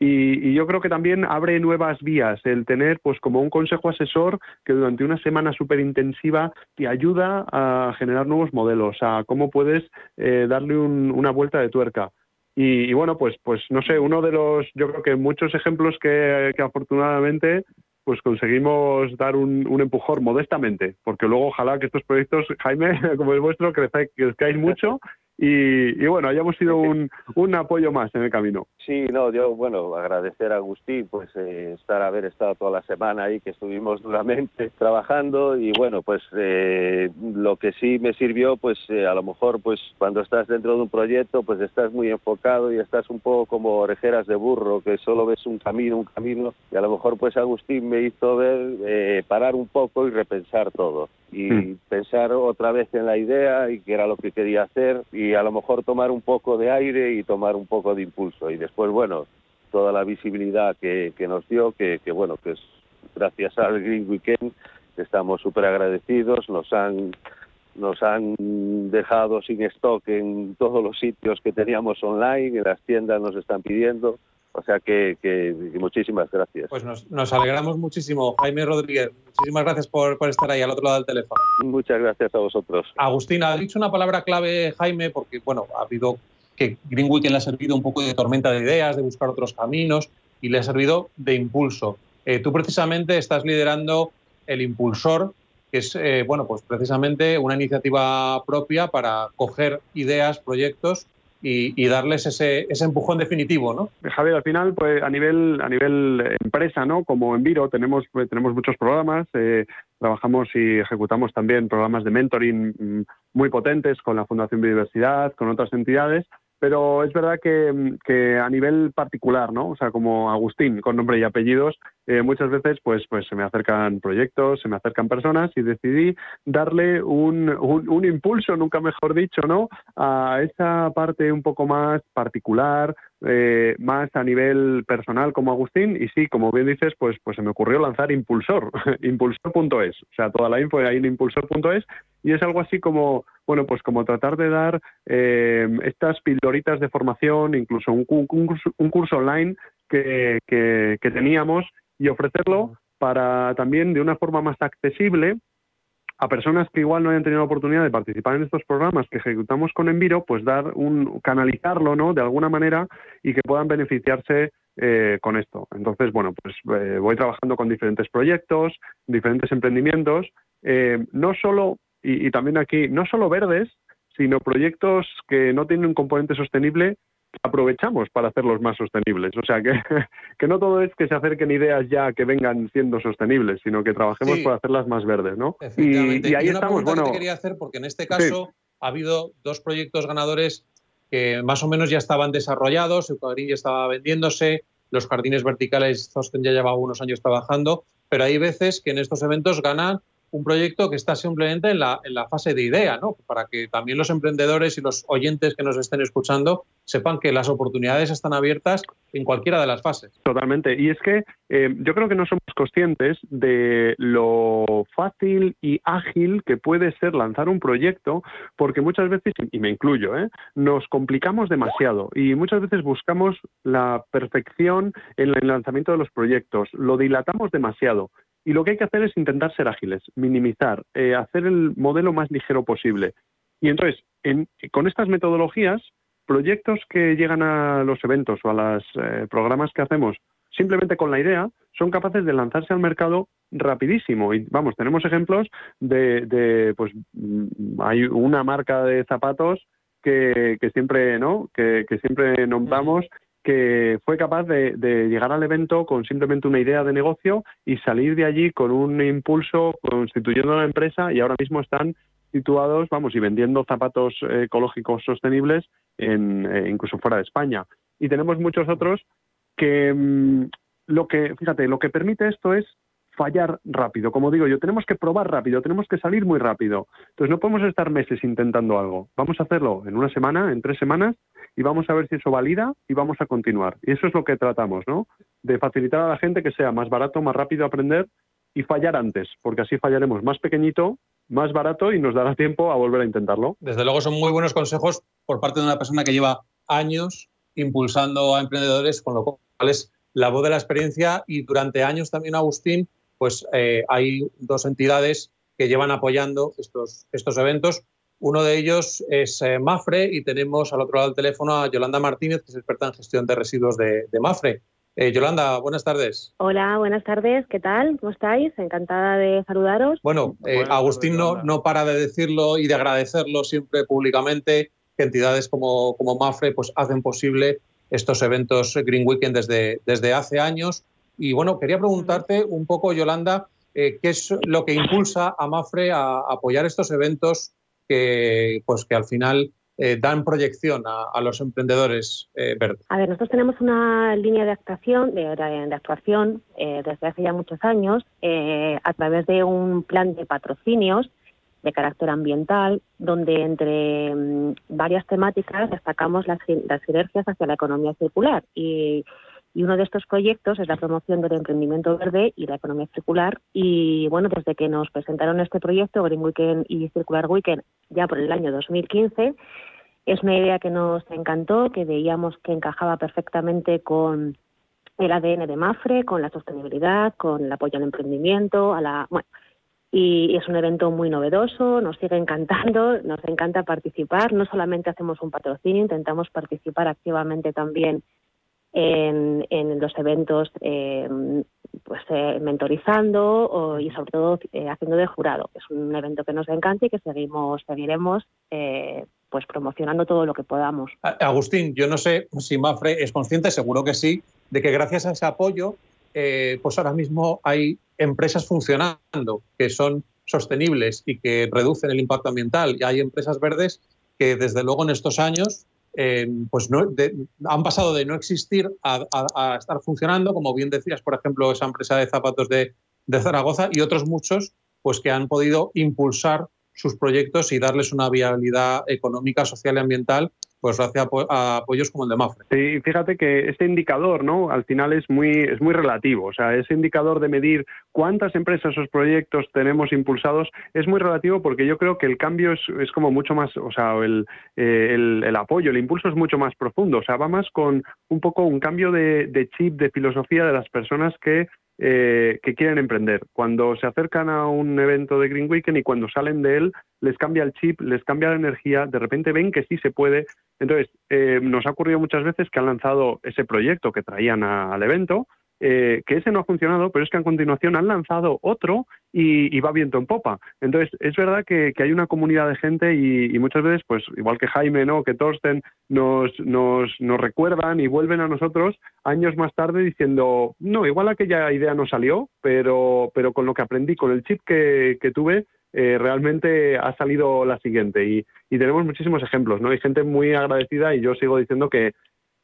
Y, yo creo que también abre nuevas vías el tener pues como un consejo asesor que durante una semana súper intensiva te ayuda a generar nuevos modelos, a cómo puedes eh, darle una vuelta de tuerca. Y, bueno, pues, pues no sé, uno de los, yo creo que muchos ejemplos que, que afortunadamente pues conseguimos dar un, un, empujón modestamente, porque luego ojalá que estos proyectos, Jaime, como el vuestro, crezcáis mucho y, bueno, hayamos sido un, un, apoyo más en el camino. Sí, no, yo, bueno, agradecer a Agustín, pues eh, estar, haber estado toda la semana ahí, que estuvimos duramente trabajando y bueno, pues eh, lo que sí me sirvió, pues eh, a lo mejor, pues cuando estás dentro de un proyecto, pues estás muy enfocado y estás un poco como orejeras de burro, que solo ves un camino, un camino, y a lo mejor pues Agustín me hizo ver, parar un poco y repensar todo y hmm. pensar otra vez en la idea y que era lo que quería hacer y y a lo mejor tomar un poco de aire y tomar un poco de impulso. Y después, bueno, toda la visibilidad que, que nos dio, que, que, bueno, que es gracias al Green Weekend, estamos súper agradecidos, nos han nos han dejado sin stock en todos los sitios que teníamos online, en las tiendas nos están pidiendo. O sea que, muchísimas gracias. Pues nos, alegramos muchísimo. Jaime Rodríguez, muchísimas gracias por, estar ahí al otro lado del teléfono. Muchas gracias a vosotros. Agustín, ha dicho una palabra clave, Jaime, porque bueno, ha habido que Green Weekend le ha servido un poco de tormenta de ideas, de buscar otros caminos y le ha servido de impulso. Eh, tú precisamente estás liderando el impulsor que es eh, bueno, pues precisamente una iniciativa propia para coger ideas, proyectos y, darles ese, ese, empujón definitivo, ¿no? Javier, al final, pues a nivel a nivel empresa, ¿no? Como en Viro tenemos pues, tenemos muchos programas, eh, trabajamos y ejecutamos también programas de mentoring mm, muy potentes con la Fundación Biodiversidad, con otras entidades pero es verdad que, a nivel particular, ¿no? O sea, como Agustín, con nombre y apellidos, eh, muchas veces pues, pues se me acercan proyectos, se me acercan personas y decidí darle un, un, impulso, nunca mejor dicho, ¿no? A esa parte un poco más particular, eh, más a nivel personal como Agustín y sí, como bien dices, pues, pues se me ocurrió lanzar Impulsor, impulsor.es, o sea, toda la info ahí en impulsor.es y es algo así como, bueno, pues como tratar de dar eh, estas pildoritas de formación, incluso un, curso, un curso, online que, que, que teníamos y ofrecerlo para también de una forma más accesible a personas que igual no hayan tenido la oportunidad de participar en estos programas que ejecutamos con Enviro, pues dar un canalizarlo, ¿no? De alguna manera y que puedan beneficiarse eh, con esto. Entonces, bueno, pues eh, voy trabajando con diferentes proyectos, diferentes emprendimientos, eh, no solo y, también aquí no solo verdes, sino proyectos que no tienen un componente sostenible aprovechamos para hacerlos más sostenibles. O sea, que, que no todo es que se acerquen ideas ya que vengan siendo sostenibles, sino que trabajemos para hacerlas más verdes, ¿no? Y, ahí estamos. Bueno, que te quería hacer, porque en este caso ha habido dos proyectos ganadores que más o menos ya estaban desarrollados, el cuadrín ya estaba vendiéndose, los jardines verticales Zosten ya llevaba unos años trabajando, pero hay veces que en estos eventos ganan un proyecto que está simplemente en la, en la fase de idea, ¿no? Para que también los emprendedores y los oyentes que nos estén escuchando sepan que las oportunidades están abiertas en cualquiera de las fases. Totalmente. Y es que eh, yo creo que no somos conscientes de lo fácil y ágil que puede ser lanzar un proyecto, porque muchas veces, y me incluyo, ¿eh? nos complicamos demasiado y muchas veces buscamos la perfección en el lanzamiento de los proyectos, lo dilatamos demasiado. Y lo que hay que hacer es intentar ser ágiles, minimizar, eh, hacer el modelo más ligero posible. Y entonces, con estas metodologías, proyectos que llegan a los eventos o a los eh, programas que hacemos simplemente con la idea, son capaces de lanzarse al mercado rapidísimo. Y vamos, tenemos ejemplos de, pues mm, hay una marca de zapatos que, siempre, ¿no? Que, que siempre nombramos que fue capaz de, llegar al evento con simplemente una idea de negocio y salir de allí con un impulso constituyendo la empresa y ahora mismo están situados, vamos, y vendiendo zapatos ecológicos sostenibles en, eh, incluso fuera de España. Y tenemos muchos otros que mm, lo que, fíjate, lo que permite esto es fallar rápido. Como digo yo, tenemos que probar rápido, tenemos que salir muy rápido. Entonces no podemos estar meses intentando algo. Vamos a hacerlo en una semana, en tres semanas, y vamos a ver si eso valida y vamos a continuar. Y eso es lo que tratamos, ¿no? De facilitar a la gente que sea más barato, más rápido aprender y fallar antes, porque así fallaremos más pequeñito, más barato y nos dará tiempo a volver a intentarlo. Desde luego son muy buenos consejos por parte de una persona que lleva años impulsando a emprendedores, con lo cual es la voz de la experiencia y durante años también, Agustín, pues eh, hay dos entidades que llevan apoyando estos, estos eventos. Uno de ellos es eh, Mafre y tenemos al otro lado del teléfono a Yolanda Martínez, que es experta en gestión de residuos de, Mafre. Eh, Yolanda, buenas tardes. Hola, buenas tardes. ¿Qué tal? ¿Cómo estáis? Encantada de saludaros. Bueno, Agustín no, no, para de decirlo y de agradecerlo siempre públicamente que entidades como, como Mafre pues, hacen posible estos eventos Green Weekend desde, desde hace años y bueno, quería preguntarte un poco, Yolanda, eh, qué es lo que impulsa a Mafre a apoyar estos eventos que, pues, que al final eh, dan proyección a, los emprendedores eh, verdes? A ver, nosotros tenemos una línea de actuación, de, actuación desde hace ya muchos años a través de un plan de patrocinios de carácter ambiental, donde entre mm, varias temáticas destacamos las, las sinergias hacia la economía circular y Y uno de estos proyectos es la promoción del emprendimiento verde y la economía circular. Y bueno, desde que nos presentaron este proyecto, Green Weekend y Circular Weekend, ya por el año 2015, es una idea que nos encantó, que veíamos que encajaba perfectamente con el ADN de Mafre, con la sostenibilidad, con el apoyo al emprendimiento, a la bueno, y es un evento muy novedoso, nos sigue encantando, nos encanta participar, no solamente hacemos un patrocinio, intentamos participar activamente también en, en los eventos, eh, pues eh, mentorizando y sobre todo eh, haciendo de jurado. Es un evento que nos encanta y que seguimos, seguiremos pues promocionando todo lo que podamos. Agustín, yo no sé si Mafre es consciente, seguro que sí, de que gracias a ese apoyo, pues ahora mismo hay empresas funcionando que son sostenibles y que reducen el impacto ambiental. Y hay empresas verdes que desde luego en estos años eh, pues han pasado de no existir a, estar funcionando, como bien decías, por ejemplo, esa empresa de zapatos de, de, Zaragoza y otros muchos, pues que han podido impulsar sus proyectos y darles una viabilidad económica, social y ambiental pues gracias a apoyos como el de Mafre. Sí, fíjate que este indicador, ¿no? Al final es muy, es muy relativo. O sea, ese indicador de medir cuántas empresas o proyectos tenemos impulsados es muy relativo porque yo creo que el cambio es, es como mucho más, o sea, el, eh, el, apoyo, el impulso es mucho más profundo. O sea, va más con un poco un cambio de chip, de filosofía de las personas que eh, que quieren emprender. Cuando se acercan a un evento de Green Weekend y cuando salen de él, les cambia el chip, les cambia la energía, de repente ven que sí se puede. Entonces, eh, nos ha ocurrido muchas veces que han lanzado ese proyecto que traían al evento, eh, que ese no ha funcionado, pero es que a continuación han lanzado otro y, va viento en popa. Entonces, es verdad que, hay una comunidad de gente y, muchas veces, pues igual que Jaime, ¿no? que Torsten, nos, nos, nos recuerdan y vuelven a nosotros años más tarde diciendo, no, igual aquella idea no salió, pero, pero con lo que aprendí, con el chip que, que tuve, eh, realmente ha salido la siguiente. Y, y tenemos muchísimos ejemplos, ¿no? Hay gente muy agradecida y yo sigo diciendo que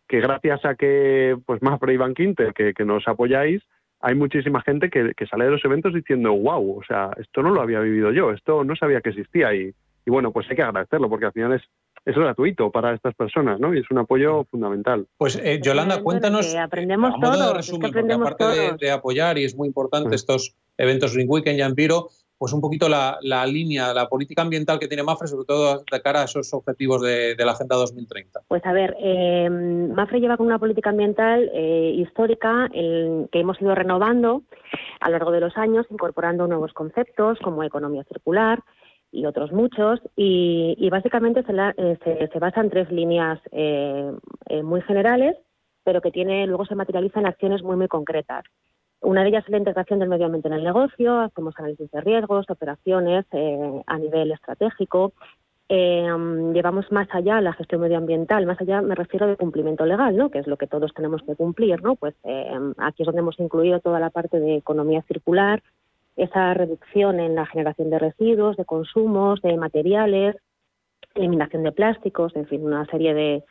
que gracias a que pues Mafre y Van Quinter, que, nos apoyáis, hay muchísima gente que, sale de los eventos diciendo, wow, o sea, esto no lo había vivido yo, esto no sabía que existía y, y bueno, pues hay que agradecerlo porque al final es, es gratuito para estas personas, ¿no? Y es un apoyo fundamental. Pues eh, Yolanda, cuéntanos, aprendemos todos, resumen, porque aparte de, apoyar, y es muy importante estos eventos Ring Weekend y Ambiro, pues un poquito la, línea, la política ambiental que tiene Mafre, sobre todo de cara a esos objetivos de, la Agenda 2030. Pues a ver, eh, Mafre lleva con una política ambiental eh, histórica que hemos ido renovando a lo largo de los años, incorporando nuevos conceptos como economía circular y otros muchos, y, básicamente eh, se, se, basa en tres líneas muy generales, pero que tiene luego se materializa en acciones muy, muy concretas. Una de ellas es la integración del medio ambiente en el negocio, hacemos análisis de riesgos, operaciones eh, a nivel estratégico. Eh, llevamos más allá la gestión medioambiental, más allá me refiero de cumplimiento legal, ¿no? que es lo que todos tenemos que cumplir. ¿no? Pues eh, aquí es donde hemos incluido toda la parte de economía circular, esa reducción en la generación de residuos, de consumos, de materiales, eliminación de plásticos, en fin, una serie de,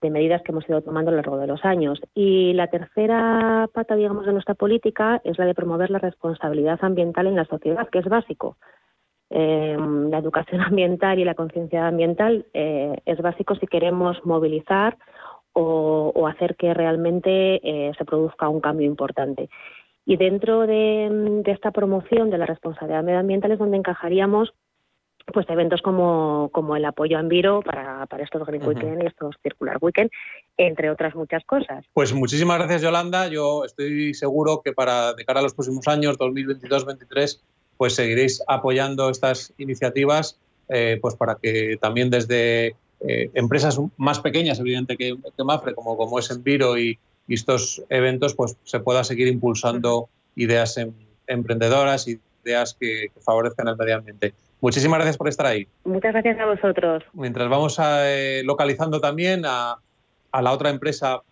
de medidas que hemos ido tomando a lo largo de los años. Y la tercera pata, digamos, de nuestra política es la de promover la responsabilidad ambiental en la sociedad, que es básico. Eh, la educación ambiental y la conciencia ambiental eh, es básico si queremos movilizar o, hacer que realmente eh, se produzca un cambio importante. Y dentro de, de esta promoción de la responsabilidad medioambiental es donde encajaríamos pues eventos como, como el apoyo a Enviro para, para estos Green Weekend y estos Circular Weekend, entre otras muchas cosas. Pues muchísimas gracias, Yolanda. Yo estoy seguro que para de cara a los próximos años, 2022-2023, pues seguiréis apoyando estas iniciativas, eh, pues para que también desde eh, empresas más pequeñas, evidente que, que Mafre, como, como es Enviro y, y, estos eventos, pues se pueda seguir impulsando ideas em, emprendedoras, ideas que, que favorezcan el medio ambiente. Muchísimas gracias por estar ahí. Muchas gracias a vosotros. Mientras vamos a, eh, localizando también a, la otra empresa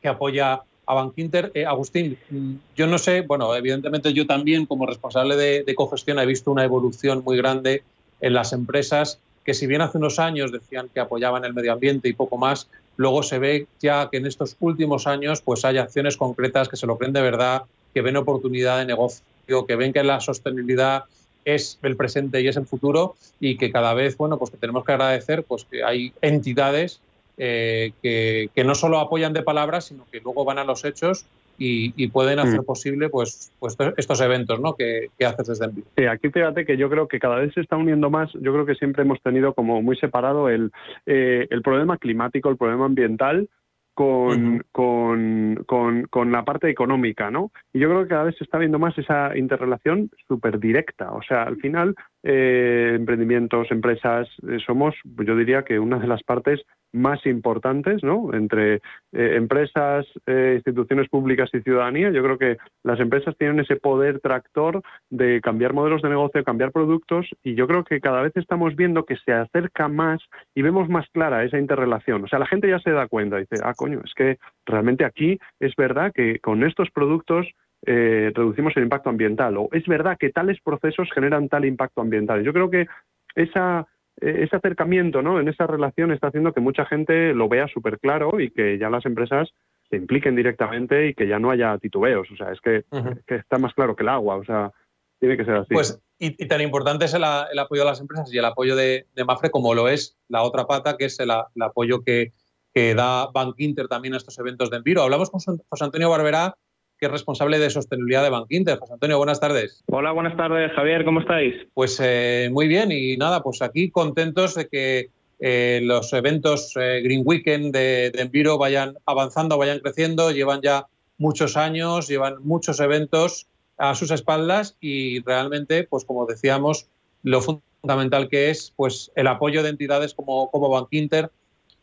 que apoya a Bankinter, eh, Agustín, mm, yo no sé, bueno, evidentemente yo también como responsable de, cogestión he visto una evolución muy grande en las empresas que si bien hace unos años decían que apoyaban el medio ambiente y poco más, luego se ve ya que en estos últimos años pues hay acciones concretas que se lo creen de verdad, que ven oportunidad de negocio, que ven que la sostenibilidad es el presente y es el futuro y que cada vez, bueno, pues que tenemos que agradecer pues que hay entidades eh, que, no solo apoyan de palabras, sino que luego van a los hechos y, pueden hacer mm. posible pues, pues estos eventos ¿no? que, haces desde Envío. Sí, aquí fíjate que yo creo que cada vez se está uniendo más, yo creo que siempre hemos tenido como muy separado el, eh, el problema climático, el problema ambiental, con, con, con, con, la parte económica, ¿no? Y yo creo que cada vez se está viendo más esa interrelación súper directa. O sea, al final, eh, emprendimientos, empresas, eh, somos, yo diría que una de las partes más importantes, ¿no? Entre eh, empresas, eh, instituciones públicas y ciudadanía. Yo creo que las empresas tienen ese poder tractor de cambiar modelos de negocio, cambiar productos, y yo creo que cada vez estamos viendo que se acerca más y vemos más clara esa interrelación. O sea, la gente ya se da cuenta, dice, ah, coño, es que realmente aquí es verdad que con estos productos eh, reducimos el impacto ambiental, o es verdad que tales procesos generan tal impacto ambiental. Yo creo que esa eh, ese acercamiento ¿no? en esa relación está haciendo que mucha gente lo vea súper claro y que ya las empresas se impliquen directamente y que ya no haya titubeos. O sea, es que, está más claro que el agua. O sea, tiene que ser así. Pues, y, tan importante es el, apoyo de las empresas y el apoyo de, Mafre como lo es la otra pata, que es el, apoyo que, que, da Bank Inter también a estos eventos de Enviro. Hablamos con José Antonio Barberá, que es responsable de sostenibilidad de Bank Inter. José Antonio, buenas tardes. Hola, buenas tardes, Javier, ¿cómo estáis? Pues eh, muy bien y nada, pues aquí contentos de que eh, los eventos eh, Green Weekend de, de, Enviro vayan avanzando, vayan creciendo, llevan ya muchos años, llevan muchos eventos a sus espaldas y realmente, pues como decíamos, lo fundamental que es pues el apoyo de entidades como, como Bank Inter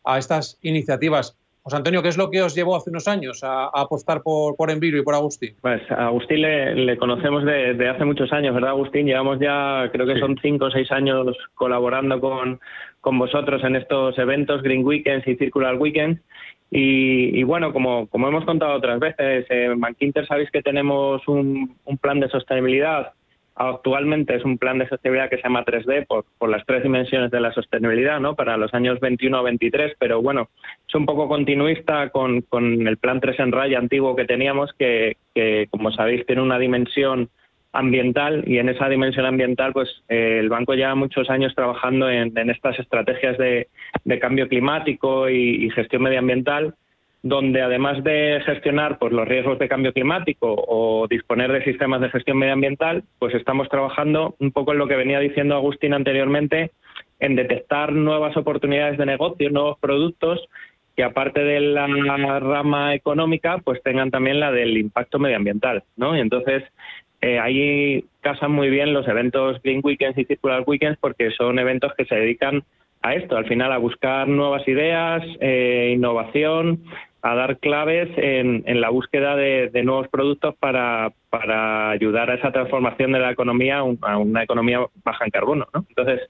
a estas iniciativas. José Antonio, ¿qué es lo que os llevó hace unos años a, apostar por, por Enviro y por Agustín? Pues a Agustín le, conocemos de, hace muchos años, ¿verdad, Agustín? Llevamos ya, creo que son cinco o seis años colaborando con, con vosotros en estos eventos, Green Weekends y Circular Weekends. Y, bueno, como, como hemos contado otras veces, en Bankinter sabéis que tenemos un, un plan de sostenibilidad Actualmente es un plan de sostenibilidad que se llama 3D por, por las tres dimensiones de la sostenibilidad, ¿no? Para los años 21 a 23, pero bueno, es un poco continuista con, con el plan 3 en raya antiguo que teníamos, que, que, como sabéis tiene una dimensión ambiental y en esa dimensión ambiental pues eh, el banco lleva muchos años trabajando en, estas estrategias de, cambio climático y gestión medioambiental donde además de gestionar pues, los riesgos de cambio climático o disponer de sistemas de gestión medioambiental, pues estamos trabajando un poco en lo que venía diciendo Agustín anteriormente, en detectar nuevas oportunidades de negocio, nuevos productos que aparte de la rama económica, pues tengan también la del impacto medioambiental, ¿no? Y entonces eh, ahí casan muy bien los eventos Green Weekends y Circular Weekends porque son eventos que se dedican a esto, al final a buscar nuevas ideas, eh, innovación, a dar claves en, la búsqueda de, nuevos productos para, para, ayudar a esa transformación de la economía a una economía baja en carbono. ¿no? Entonces,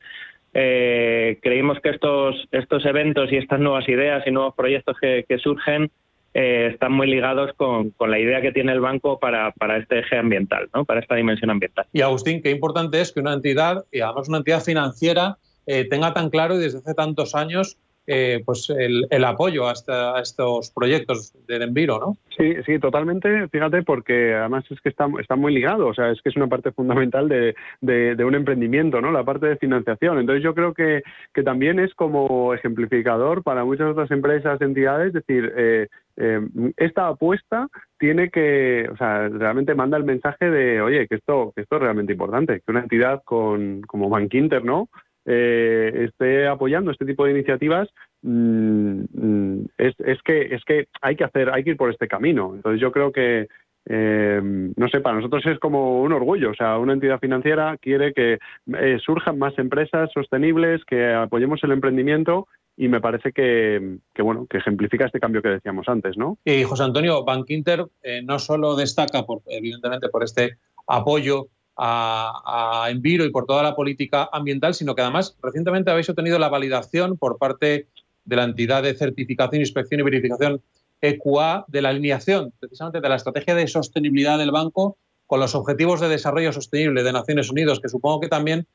eh, creímos que estos, estos eventos y estas nuevas ideas y nuevos proyectos que, surgen eh, están muy ligados con, con, la idea que tiene el banco para, para, este eje ambiental, ¿no? para esta dimensión ambiental. Y Agustín, qué importante es que una entidad, y además una entidad financiera, eh, tenga tan claro y desde hace tantos años eh, pues el, apoyo a, estos proyectos del Enviro, ¿no? Sí, sí, totalmente. Fíjate, porque además es que está, muy ligado, o sea, es que es una parte fundamental de, de, un emprendimiento, ¿no? La parte de financiación. Entonces yo creo que, que también es como ejemplificador para muchas otras empresas, entidades, es decir, eh, eh, esta apuesta tiene que, o sea, realmente manda el mensaje de, oye, que esto, que esto es realmente importante, que una entidad con, como Bankinter, ¿no? Eh, esté apoyando este tipo de iniciativas mm, mm, es, es, que es que hay que hacer hay que ir por este camino. Entonces yo creo que eh, no sé para nosotros es como un orgullo. O sea una entidad financiera quiere que eh, surjan más empresas sostenibles que apoyemos el emprendimiento y me parece que, que, bueno que ejemplifica este cambio que decíamos antes no y José Antonio Bank Inter eh, no solo destaca por evidentemente por este apoyo a, Enviro y por toda la política ambiental, sino que además recientemente habéis obtenido la validación por parte de la entidad de certificación, inspección y verificación EQA de la alineación precisamente de la estrategia de sostenibilidad del banco con los objetivos de desarrollo sostenible de Naciones Unidas, que supongo que también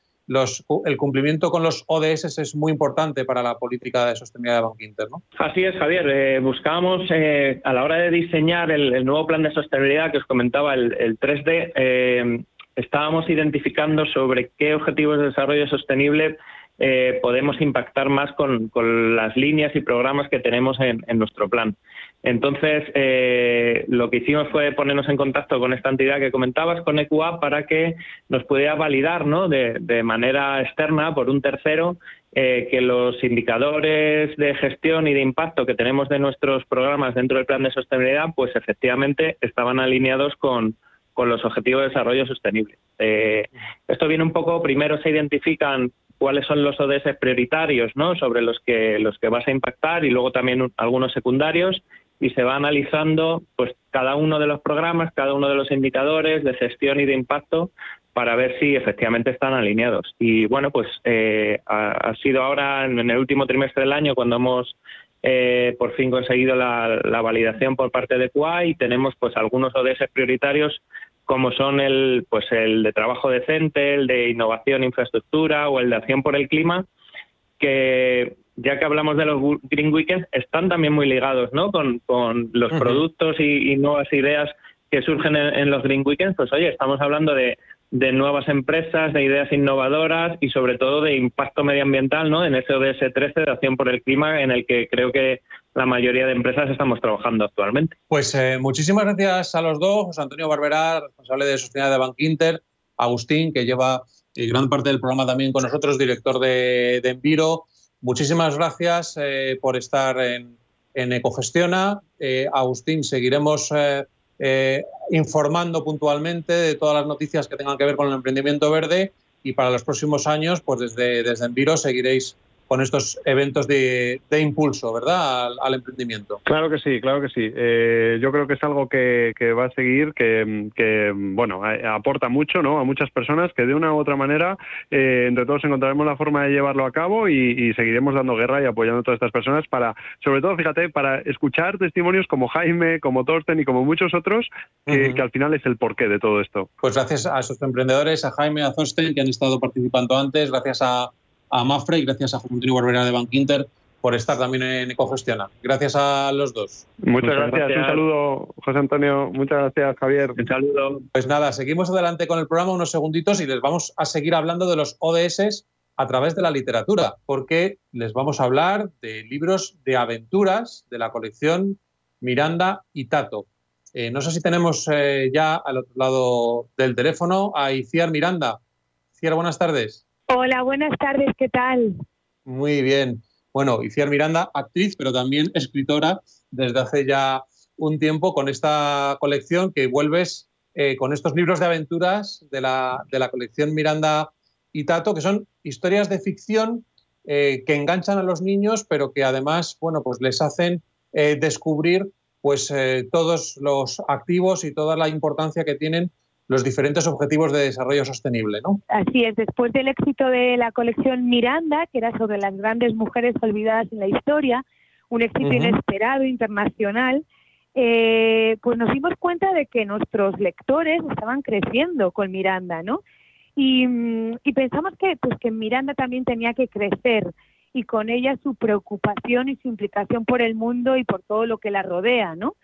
el cumplimiento con los ODS es muy importante para la política de sostenibilidad de Banco Inter, ¿no? Así es, Javier. Eh, buscábamos, eh, a la hora de diseñar el, nuevo plan de sostenibilidad que os comentaba, el 3D, estábamos identificando sobre qué objetivos de desarrollo sostenible eh, podemos impactar más con, las líneas y programas que tenemos en, nuestro plan. Entonces, eh, lo que hicimos fue ponernos en contacto con esta entidad que comentabas, con EQA, para que nos pudiera validar ¿no? de, de manera externa por un tercero eh, que los indicadores de gestión y de impacto que tenemos de nuestros programas dentro del plan de sostenibilidad, pues efectivamente estaban alineados con, los objetivos de desarrollo sostenible. Eh, esto viene un poco, primero se identifican cuáles son los ODS prioritarios, ¿no? Sobre los que los que vas a impactar y luego también algunos secundarios y se va analizando pues cada uno de los programas, cada uno de los indicadores de gestión y de impacto para ver si efectivamente están alineados. Y bueno, pues eh, ha, sido ahora en, el último trimestre del año cuando hemos eh, por fin conseguido la, validación por parte de QA y tenemos pues algunos ODS prioritarios como son el pues el de trabajo decente, el de innovación e infraestructura o el de acción por el clima, que ya que hablamos de los Green Weekends, están también muy ligados ¿no? con, los productos y, nuevas ideas que surgen en, los Green Weekends. Pues oye, estamos hablando de, de nuevas empresas, de ideas innovadoras y sobre todo de impacto medioambiental ¿no? en ese ODS 13 de acción por el clima en el que creo que la mayoría de empresas estamos trabajando actualmente. Pues eh, muchísimas gracias a los dos, José Antonio Barberá, responsable de sostenibilidad de Bank Inter, Agustín, que lleva eh, gran parte del programa también con nosotros, director de, Enviro. Muchísimas gracias eh, por estar en, Ecogestiona. Agustín, seguiremos eh, informando puntualmente de todas las noticias que tengan que ver con el emprendimiento verde y para los próximos años, pues desde, desde Enviro seguiréis con estos eventos de, impulso, ¿verdad?, al, emprendimiento. Claro que sí, claro que sí. Eh, yo creo que es algo que, va a seguir, que, bueno, aporta mucho, ¿no?, a muchas personas, que de una u otra manera eh, entre todos encontraremos la forma de llevarlo a cabo y, seguiremos dando guerra y apoyando a todas estas personas para, sobre todo, fíjate, para escuchar testimonios como Jaime, como Torsten y como muchos otros, que, al final es el porqué de todo esto. Pues gracias a esos emprendedores, a Jaime, a Thorsten, que han estado participando antes, gracias a a Mafre y gracias a Juan Antonio Barbera de Bank Inter por estar también en Ecogestiona. Gracias a los dos. Muchas, gracias. Un saludo, José Antonio. Muchas gracias, Javier. Un saludo. Pues nada, seguimos adelante con el programa unos segunditos y les vamos a seguir hablando de los ODS a través de la literatura, porque les vamos a hablar de libros de aventuras de la colección Miranda y Tato. Eh, no sé si tenemos eh, ya al otro lado del teléfono a Iciar Miranda. Iciar, buenas tardes. Hola, buenas tardes, ¿qué tal? Muy bien. Bueno, Iciar Miranda, actriz, pero también escritora desde hace ya un tiempo con esta colección que vuelves eh, con estos libros de aventuras de la, de la, colección Miranda y Tato, que son historias de ficción eh, que enganchan a los niños, pero que además, bueno, pues les hacen eh, descubrir pues todos los activos y toda la importancia que tienen los diferentes objetivos de desarrollo sostenible, ¿no? Así es, después del éxito de la colección Miranda, que era sobre las grandes mujeres olvidadas en la historia, un éxito inesperado, internacional, eh, pues nos dimos cuenta de que nuestros lectores estaban creciendo con Miranda, ¿no? Y, y, pensamos que, pues, que Miranda también tenía que crecer y con ella su preocupación y su implicación por el mundo y por todo lo que la rodea, ¿no?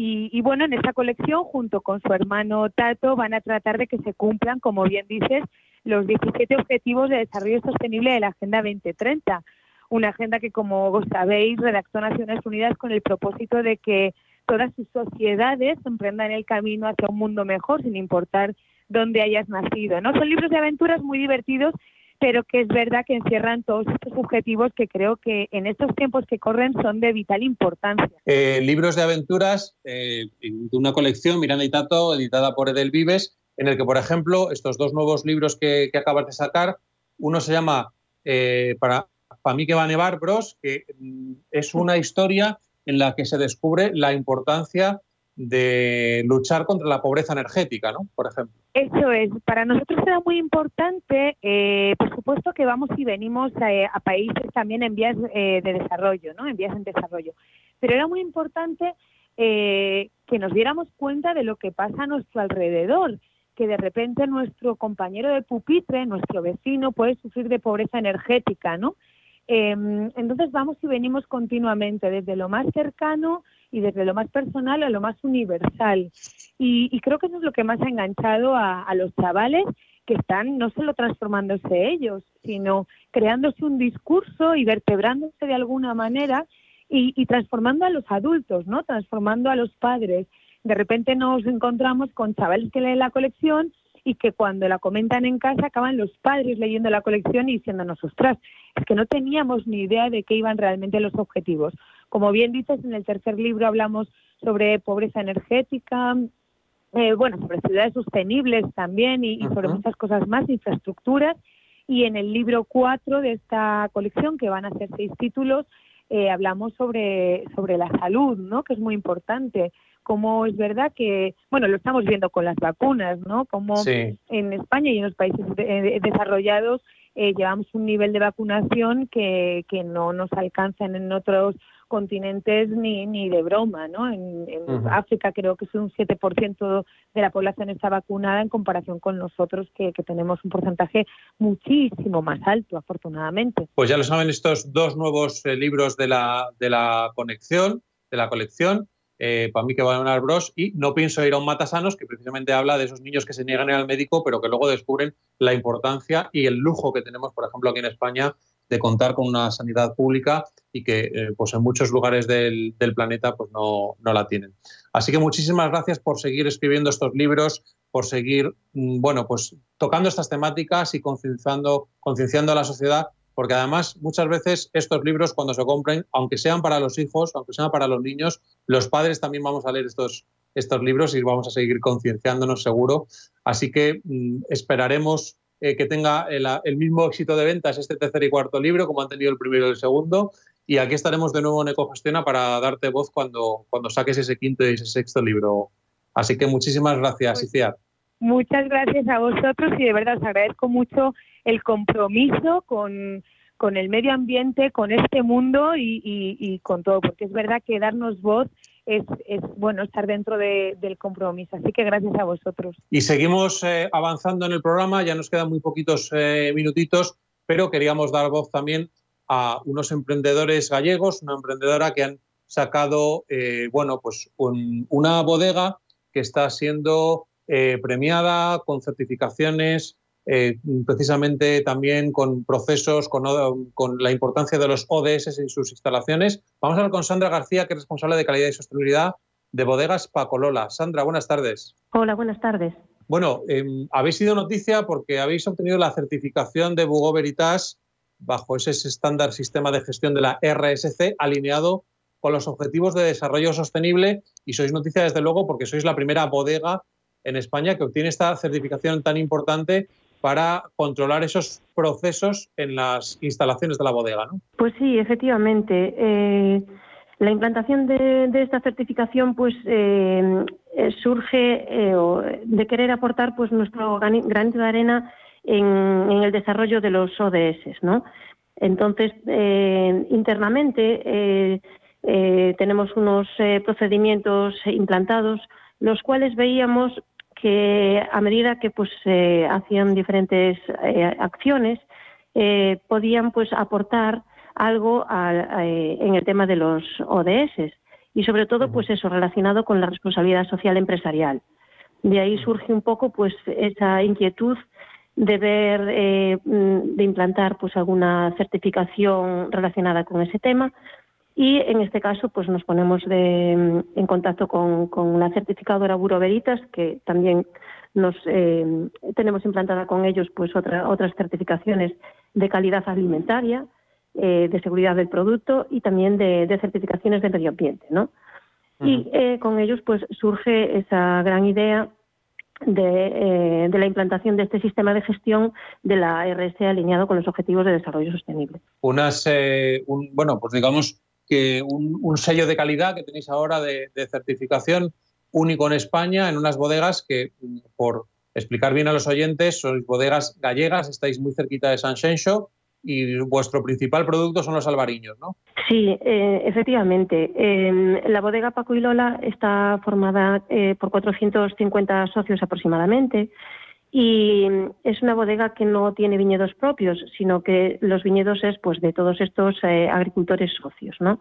Y, bueno, en esta colección, junto con su hermano Tato, van a tratar de que se cumplan, como bien dices, los 17 Objetivos de Desarrollo Sostenible de la Agenda 2030. Una agenda que, como sabéis, redactó Naciones Unidas con el propósito de que todas sus sociedades emprendan el camino hacia un mundo mejor, sin importar dónde hayas nacido. ¿no? Son libros de aventuras muy divertidos pero que es verdad que encierran todos estos objetivos que creo que en estos tiempos que corren son de vital importancia. Eh, libros de aventuras eh, de una colección, Miranda y Tato, editada por Edel Vives, en el que, por ejemplo, estos dos nuevos libros que, acabas de sacar, uno se llama eh, para, para mí que va a nevar, Bros, que mm, es una historia en la que se descubre la importancia de luchar contra la pobreza energética, ¿no? Por ejemplo. Eso es. Para nosotros era muy importante, eh, por supuesto que vamos y venimos eh, a, países también en vías eh, de desarrollo, ¿no? En vías en desarrollo. Pero era muy importante que nos diéramos cuenta de lo que pasa a nuestro alrededor, que de repente nuestro compañero de pupitre, nuestro vecino, puede sufrir de pobreza energética, ¿no? Em, entonces vamos y venimos continuamente, desde lo más cercano y desde lo más personal a lo más universal. Y, creo que eso es lo que más ha enganchado a, los chavales que están no solo transformándose ellos, sino creándose un discurso y vertebrándose de alguna manera y, y, transformando a los adultos, ¿no? Transformando a los padres. De repente nos encontramos con chavales que leen la colección y que cuando la comentan en casa acaban los padres leyendo la colección y diciéndonos, ostras, es que no teníamos ni idea de qué iban realmente los objetivos. Como bien dices, en el tercer libro hablamos sobre pobreza energética, eh, bueno, sobre ciudades sostenibles también y, sobre muchas cosas más, infraestructuras. Y en el libro 4 de esta colección, que van a ser seis títulos, eh, hablamos sobre, sobre la salud, ¿no? que es muy importante. Como es verdad que, bueno, lo estamos viendo con las vacunas, ¿no? Como en España y en los países desarrollados eh, llevamos un nivel de vacunación que, que no nos alcanzan en otros continentes ni, ni de broma, ¿no? En, África creo que es un 7% de la población está vacunada en comparación con nosotros que, tenemos un porcentaje muchísimo más alto, afortunadamente. Pues ya lo saben estos dos nuevos eh, libros de la, de la conexión, de la colección. Eh, para mí que van a Bros. Y no pienso ir a un Matasanos, que precisamente habla de esos niños que se niegan a ir al médico, pero que luego descubren la importancia y el lujo que tenemos, por ejemplo, aquí en España, de contar con una sanidad pública y que eh, pues en muchos lugares del, planeta pues no, la tienen. Así que muchísimas gracias por seguir escribiendo estos libros, por seguir mm, bueno, pues tocando estas temáticas y concienciando, concienciando a la sociedad, porque además muchas veces estos libros cuando se compren, aunque sean para los hijos, aunque sean para los niños, los padres también vamos a leer estos, estos libros y vamos a seguir concienciándonos seguro. Así que mm, esperaremos eh, que tenga el, mismo éxito de ventas este tercer y cuarto libro, como han tenido el primero y el segundo. Y aquí estaremos de nuevo en Ecogestiona para darte voz cuando, cuando saques ese quinto y ese sexto libro. Así que muchísimas gracias, pues, Iciar. Muchas gracias a vosotros y de verdad os agradezco mucho el compromiso con, con el medio ambiente, con este mundo y, y, con todo, porque es verdad que darnos voz es, bueno estar dentro del compromiso. Así que gracias a vosotros. Y seguimos eh, avanzando en el programa, ya nos quedan muy poquitos eh, minutitos, pero queríamos dar voz también a unos emprendedores gallegos, una emprendedora que han sacado, eh, bueno, pues una bodega que está siendo premiada con certificaciones eh, precisamente también con procesos, con, la importancia de los ODS en sus instalaciones. Vamos a hablar con Sandra García, que es responsable de calidad y sostenibilidad de Bodegas Pacolola. Sandra, buenas tardes. Hola, buenas tardes. Bueno, em, habéis sido noticia porque habéis obtenido la certificación de Bugo Veritas bajo ese estándar sistema de gestión de la RSC alineado con los objetivos de desarrollo sostenible y sois noticia desde luego porque sois la primera bodega en España que obtiene esta certificación tan importante para controlar esos procesos en las instalaciones de la bodega, ¿no? Pues sí, efectivamente. Eh, la implantación de, esta certificación pues eh, eh, surge de querer aportar pues nuestro granito de arena en, el desarrollo de los ODS, ¿no? Entonces, internamente tenemos unos procedimientos implantados los cuales veíamos que a medida que pues se hacían diferentes eh, acciones eh, podían pues aportar algo eh, en el tema de los ODS y sobre todo pues eso relacionado con la responsabilidad social empresarial. De ahí surge un poco pues esa inquietud de ver de implantar pues alguna certificación relacionada con ese tema y en este caso pues nos ponemos en contacto con, con, la certificadora Buro Veritas que también nos eh, tenemos implantada con ellos pues otras certificaciones de calidad alimentaria eh, de seguridad del producto y también de, certificaciones de medio ambiente ¿no? y eh, con ellos pues surge esa gran idea de, de, la implantación de este sistema de gestión de la RS alineado con los objetivos de desarrollo sostenible. Unas, un, bueno, pues digamos, que un, sello de calidad que tenéis ahora de, certificación único en España en unas bodegas que, por explicar bien a los oyentes, sois bodegas gallegas, estáis muy cerquita de San Xenxo y vuestro principal producto son los albariños, ¿no? Sí, eh, efectivamente. la bodega Paco y Lola está formada eh, por 450 socios aproximadamente y es una bodega que no tiene viñedos propios, sino que los viñedos es pues de todos estos eh, agricultores socios, ¿no?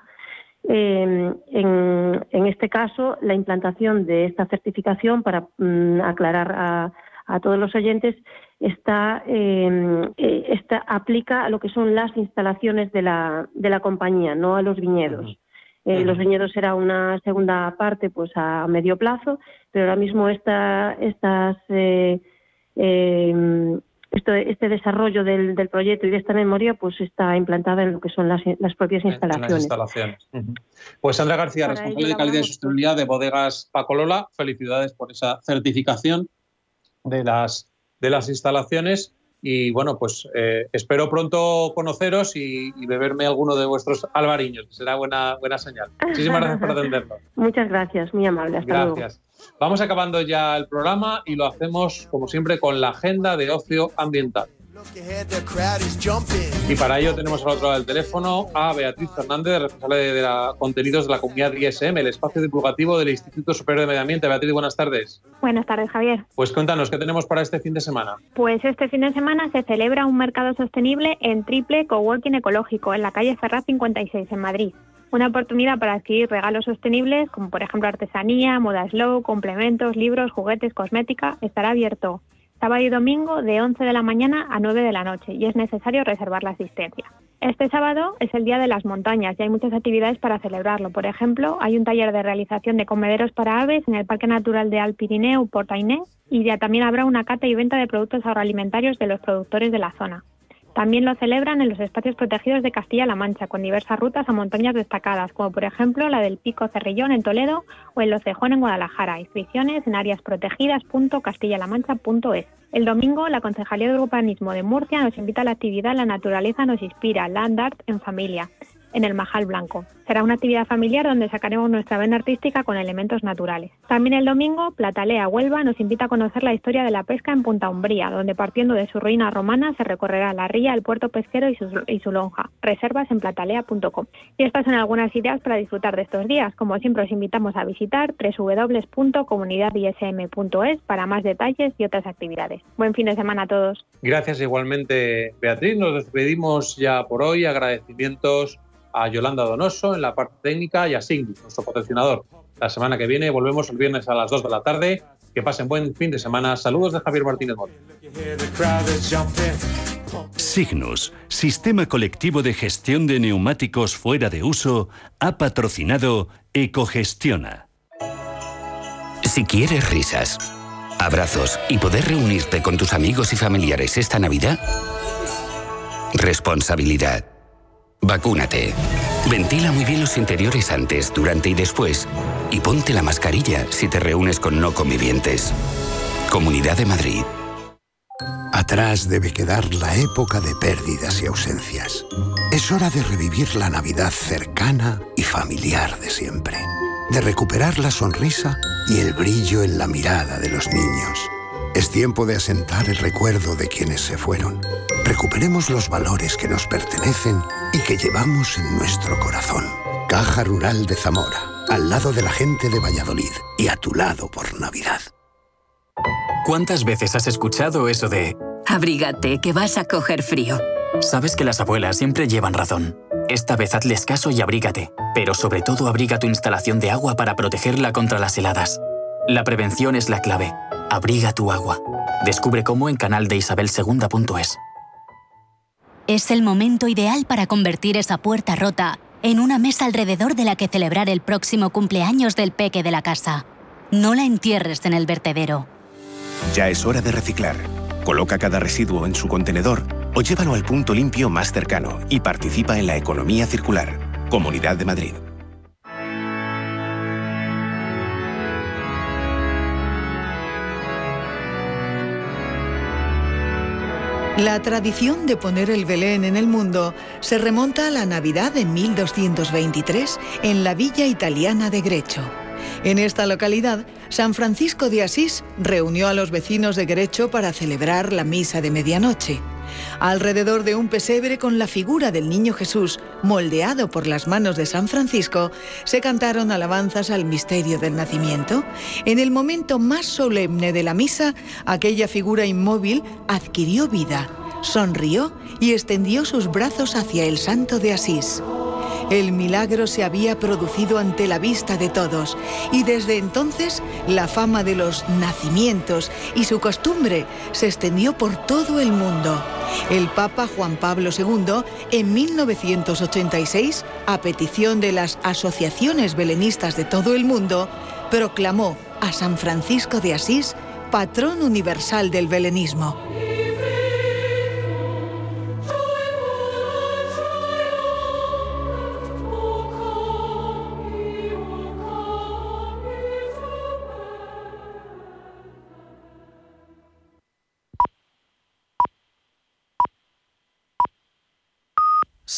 Em, en, este caso, la implantación de esta certificación para mm, aclarar a, a todos los oyentes, está, eh, está, aplica a lo que son las instalaciones de la, de la compañía, no a los viñedos. los viñedos será una segunda parte pues a medio plazo, pero ahora mismo esta, estas este desarrollo del, proyecto y de esta memoria pues está implantada en lo que son las, propias instalaciones. Pues Sandra García, responsable de calidad y sostenibilidad de bodegas Pacolola, felicidades por esa certificación de las, de las instalaciones y bueno, pues eh, espero pronto conoceros y, beberme alguno de vuestros albariños, será buena, buena señal. Muchísimas gracias por atendernos. Muchas gracias, muy amable. Hasta gracias. Vamos acabando ya el programa y lo hacemos, como siempre, con la agenda de ocio ambiental. Y para ello tenemos al otro lado del teléfono a Beatriz Fernández, responsable de la contenidos de la comunidad ISM, el espacio divulgativo del Instituto Superior de Medio Ambiente. Beatriz, buenas tardes. Buenas tardes, Javier. Pues cuéntanos, ¿qué tenemos para este fin de semana? Pues este fin de semana se celebra un mercado sostenible en triple coworking ecológico en la calle Ferraz 56 en Madrid. Una oportunidad para adquirir regalos sostenibles como por ejemplo artesanía, moda slow, complementos, libros, juguetes, cosmética. Estará abierto sábado y domingo de 11 de la mañana a 9 de la noche y es necesario reservar la asistencia. Este sábado es el Día de las Montañas y hay muchas actividades para celebrarlo. Por ejemplo, hay un taller de realización de comederos para aves en el Parque Natural de Alpirineo Portainé y ya también habrá una cata y venta de productos agroalimentarios de los productores de la zona. También lo celebran en los espacios protegidos de Castilla-La Mancha, con diversas rutas a montañas destacadas, como por ejemplo la del Pico Cerrillón en Toledo o el Locejón en Guadalajara. Inscripciones en áreasprotegidas.castillalamancha.es. El domingo, la Concejalía de Urbanismo de Murcia nos invita a la actividad La naturaleza nos inspira, Land Art en familia en el Majal Blanco. Será una actividad familiar donde sacaremos nuestra vena artística con elementos naturales. También el domingo, Platalea Huelva nos invita a conocer la historia de la pesca en Punta Umbría, donde partiendo de su ruina romana se recorrerá la ría, el puerto pesquero y su, y su lonja. Reservas en platalea.com. Y estas son algunas ideas para disfrutar de estos días. Como siempre, os invitamos a visitar www.comunidadism.es para más detalles y otras actividades. Buen fin de semana a todos. Gracias igualmente, Beatriz. Nos despedimos ya por hoy. Agradecimientos a Yolanda Donoso en la parte técnica y a Signi, nuestro patrocinador. La semana que viene volvemos el viernes a las 2 de la tarde. Que pasen buen fin de semana. Saludos de Javier Martínez Mori. Signus, Sistema Colectivo de Gestión de Neumáticos Fuera de Uso, ha patrocinado Ecogestiona. Si quieres risas, abrazos y poder reunirte con tus amigos y familiares esta Navidad, responsabilidad Vacúnate. Ventila muy bien los interiores antes, durante y después. Y ponte la mascarilla si te reúnes con no convivientes. Comunidad de Madrid. Atrás debe quedar la época de pérdidas y ausencias. Es hora de revivir la Navidad cercana y familiar de siempre. De recuperar la sonrisa y el brillo en la mirada de los niños. Es tiempo de asentar el recuerdo de quienes se fueron. Recuperemos los valores que nos pertenecen y que llevamos en nuestro corazón. Caja Rural de Zamora, al lado de la gente de Valladolid y a tu lado por Navidad. ¿Cuántas veces has escuchado eso de... Abrígate, que vas a coger frío? Sabes que las abuelas siempre llevan razón. Esta vez hazles caso y abrígate, pero sobre todo abriga tu instalación de agua para protegerla contra las heladas. La prevención es la clave. Abriga tu agua. Descubre cómo en canal de Isabel Es el momento ideal para convertir esa puerta rota en una mesa alrededor de la que celebrar el próximo cumpleaños del peque de la casa. No la entierres en el vertedero. Ya es hora de reciclar. Coloca cada residuo en su contenedor o llévalo al punto limpio más cercano y participa en la economía circular. Comunidad de Madrid. La tradición de poner el Belén en el mundo se remonta a la Navidad de 1223 en la villa italiana de Grecho. En esta localidad, San Francisco de Asís reunió a los vecinos de Grecho para celebrar la misa de medianoche. Alrededor de un pesebre con la figura del niño Jesús, moldeado por las manos de San Francisco, se cantaron alabanzas al misterio del nacimiento. En el momento más solemne de la misa, aquella figura inmóvil adquirió vida, sonrió y extendió sus brazos hacia el santo de Asís. El milagro se había producido ante la vista de todos y desde entonces la fama de los nacimientos y su costumbre se extendió por todo el mundo. El Papa Juan Pablo II, en 1986, a petición de las asociaciones belenistas de todo el mundo, proclamó a San Francisco de Asís patrón universal del belenismo.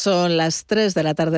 Son las 3 de la tarde.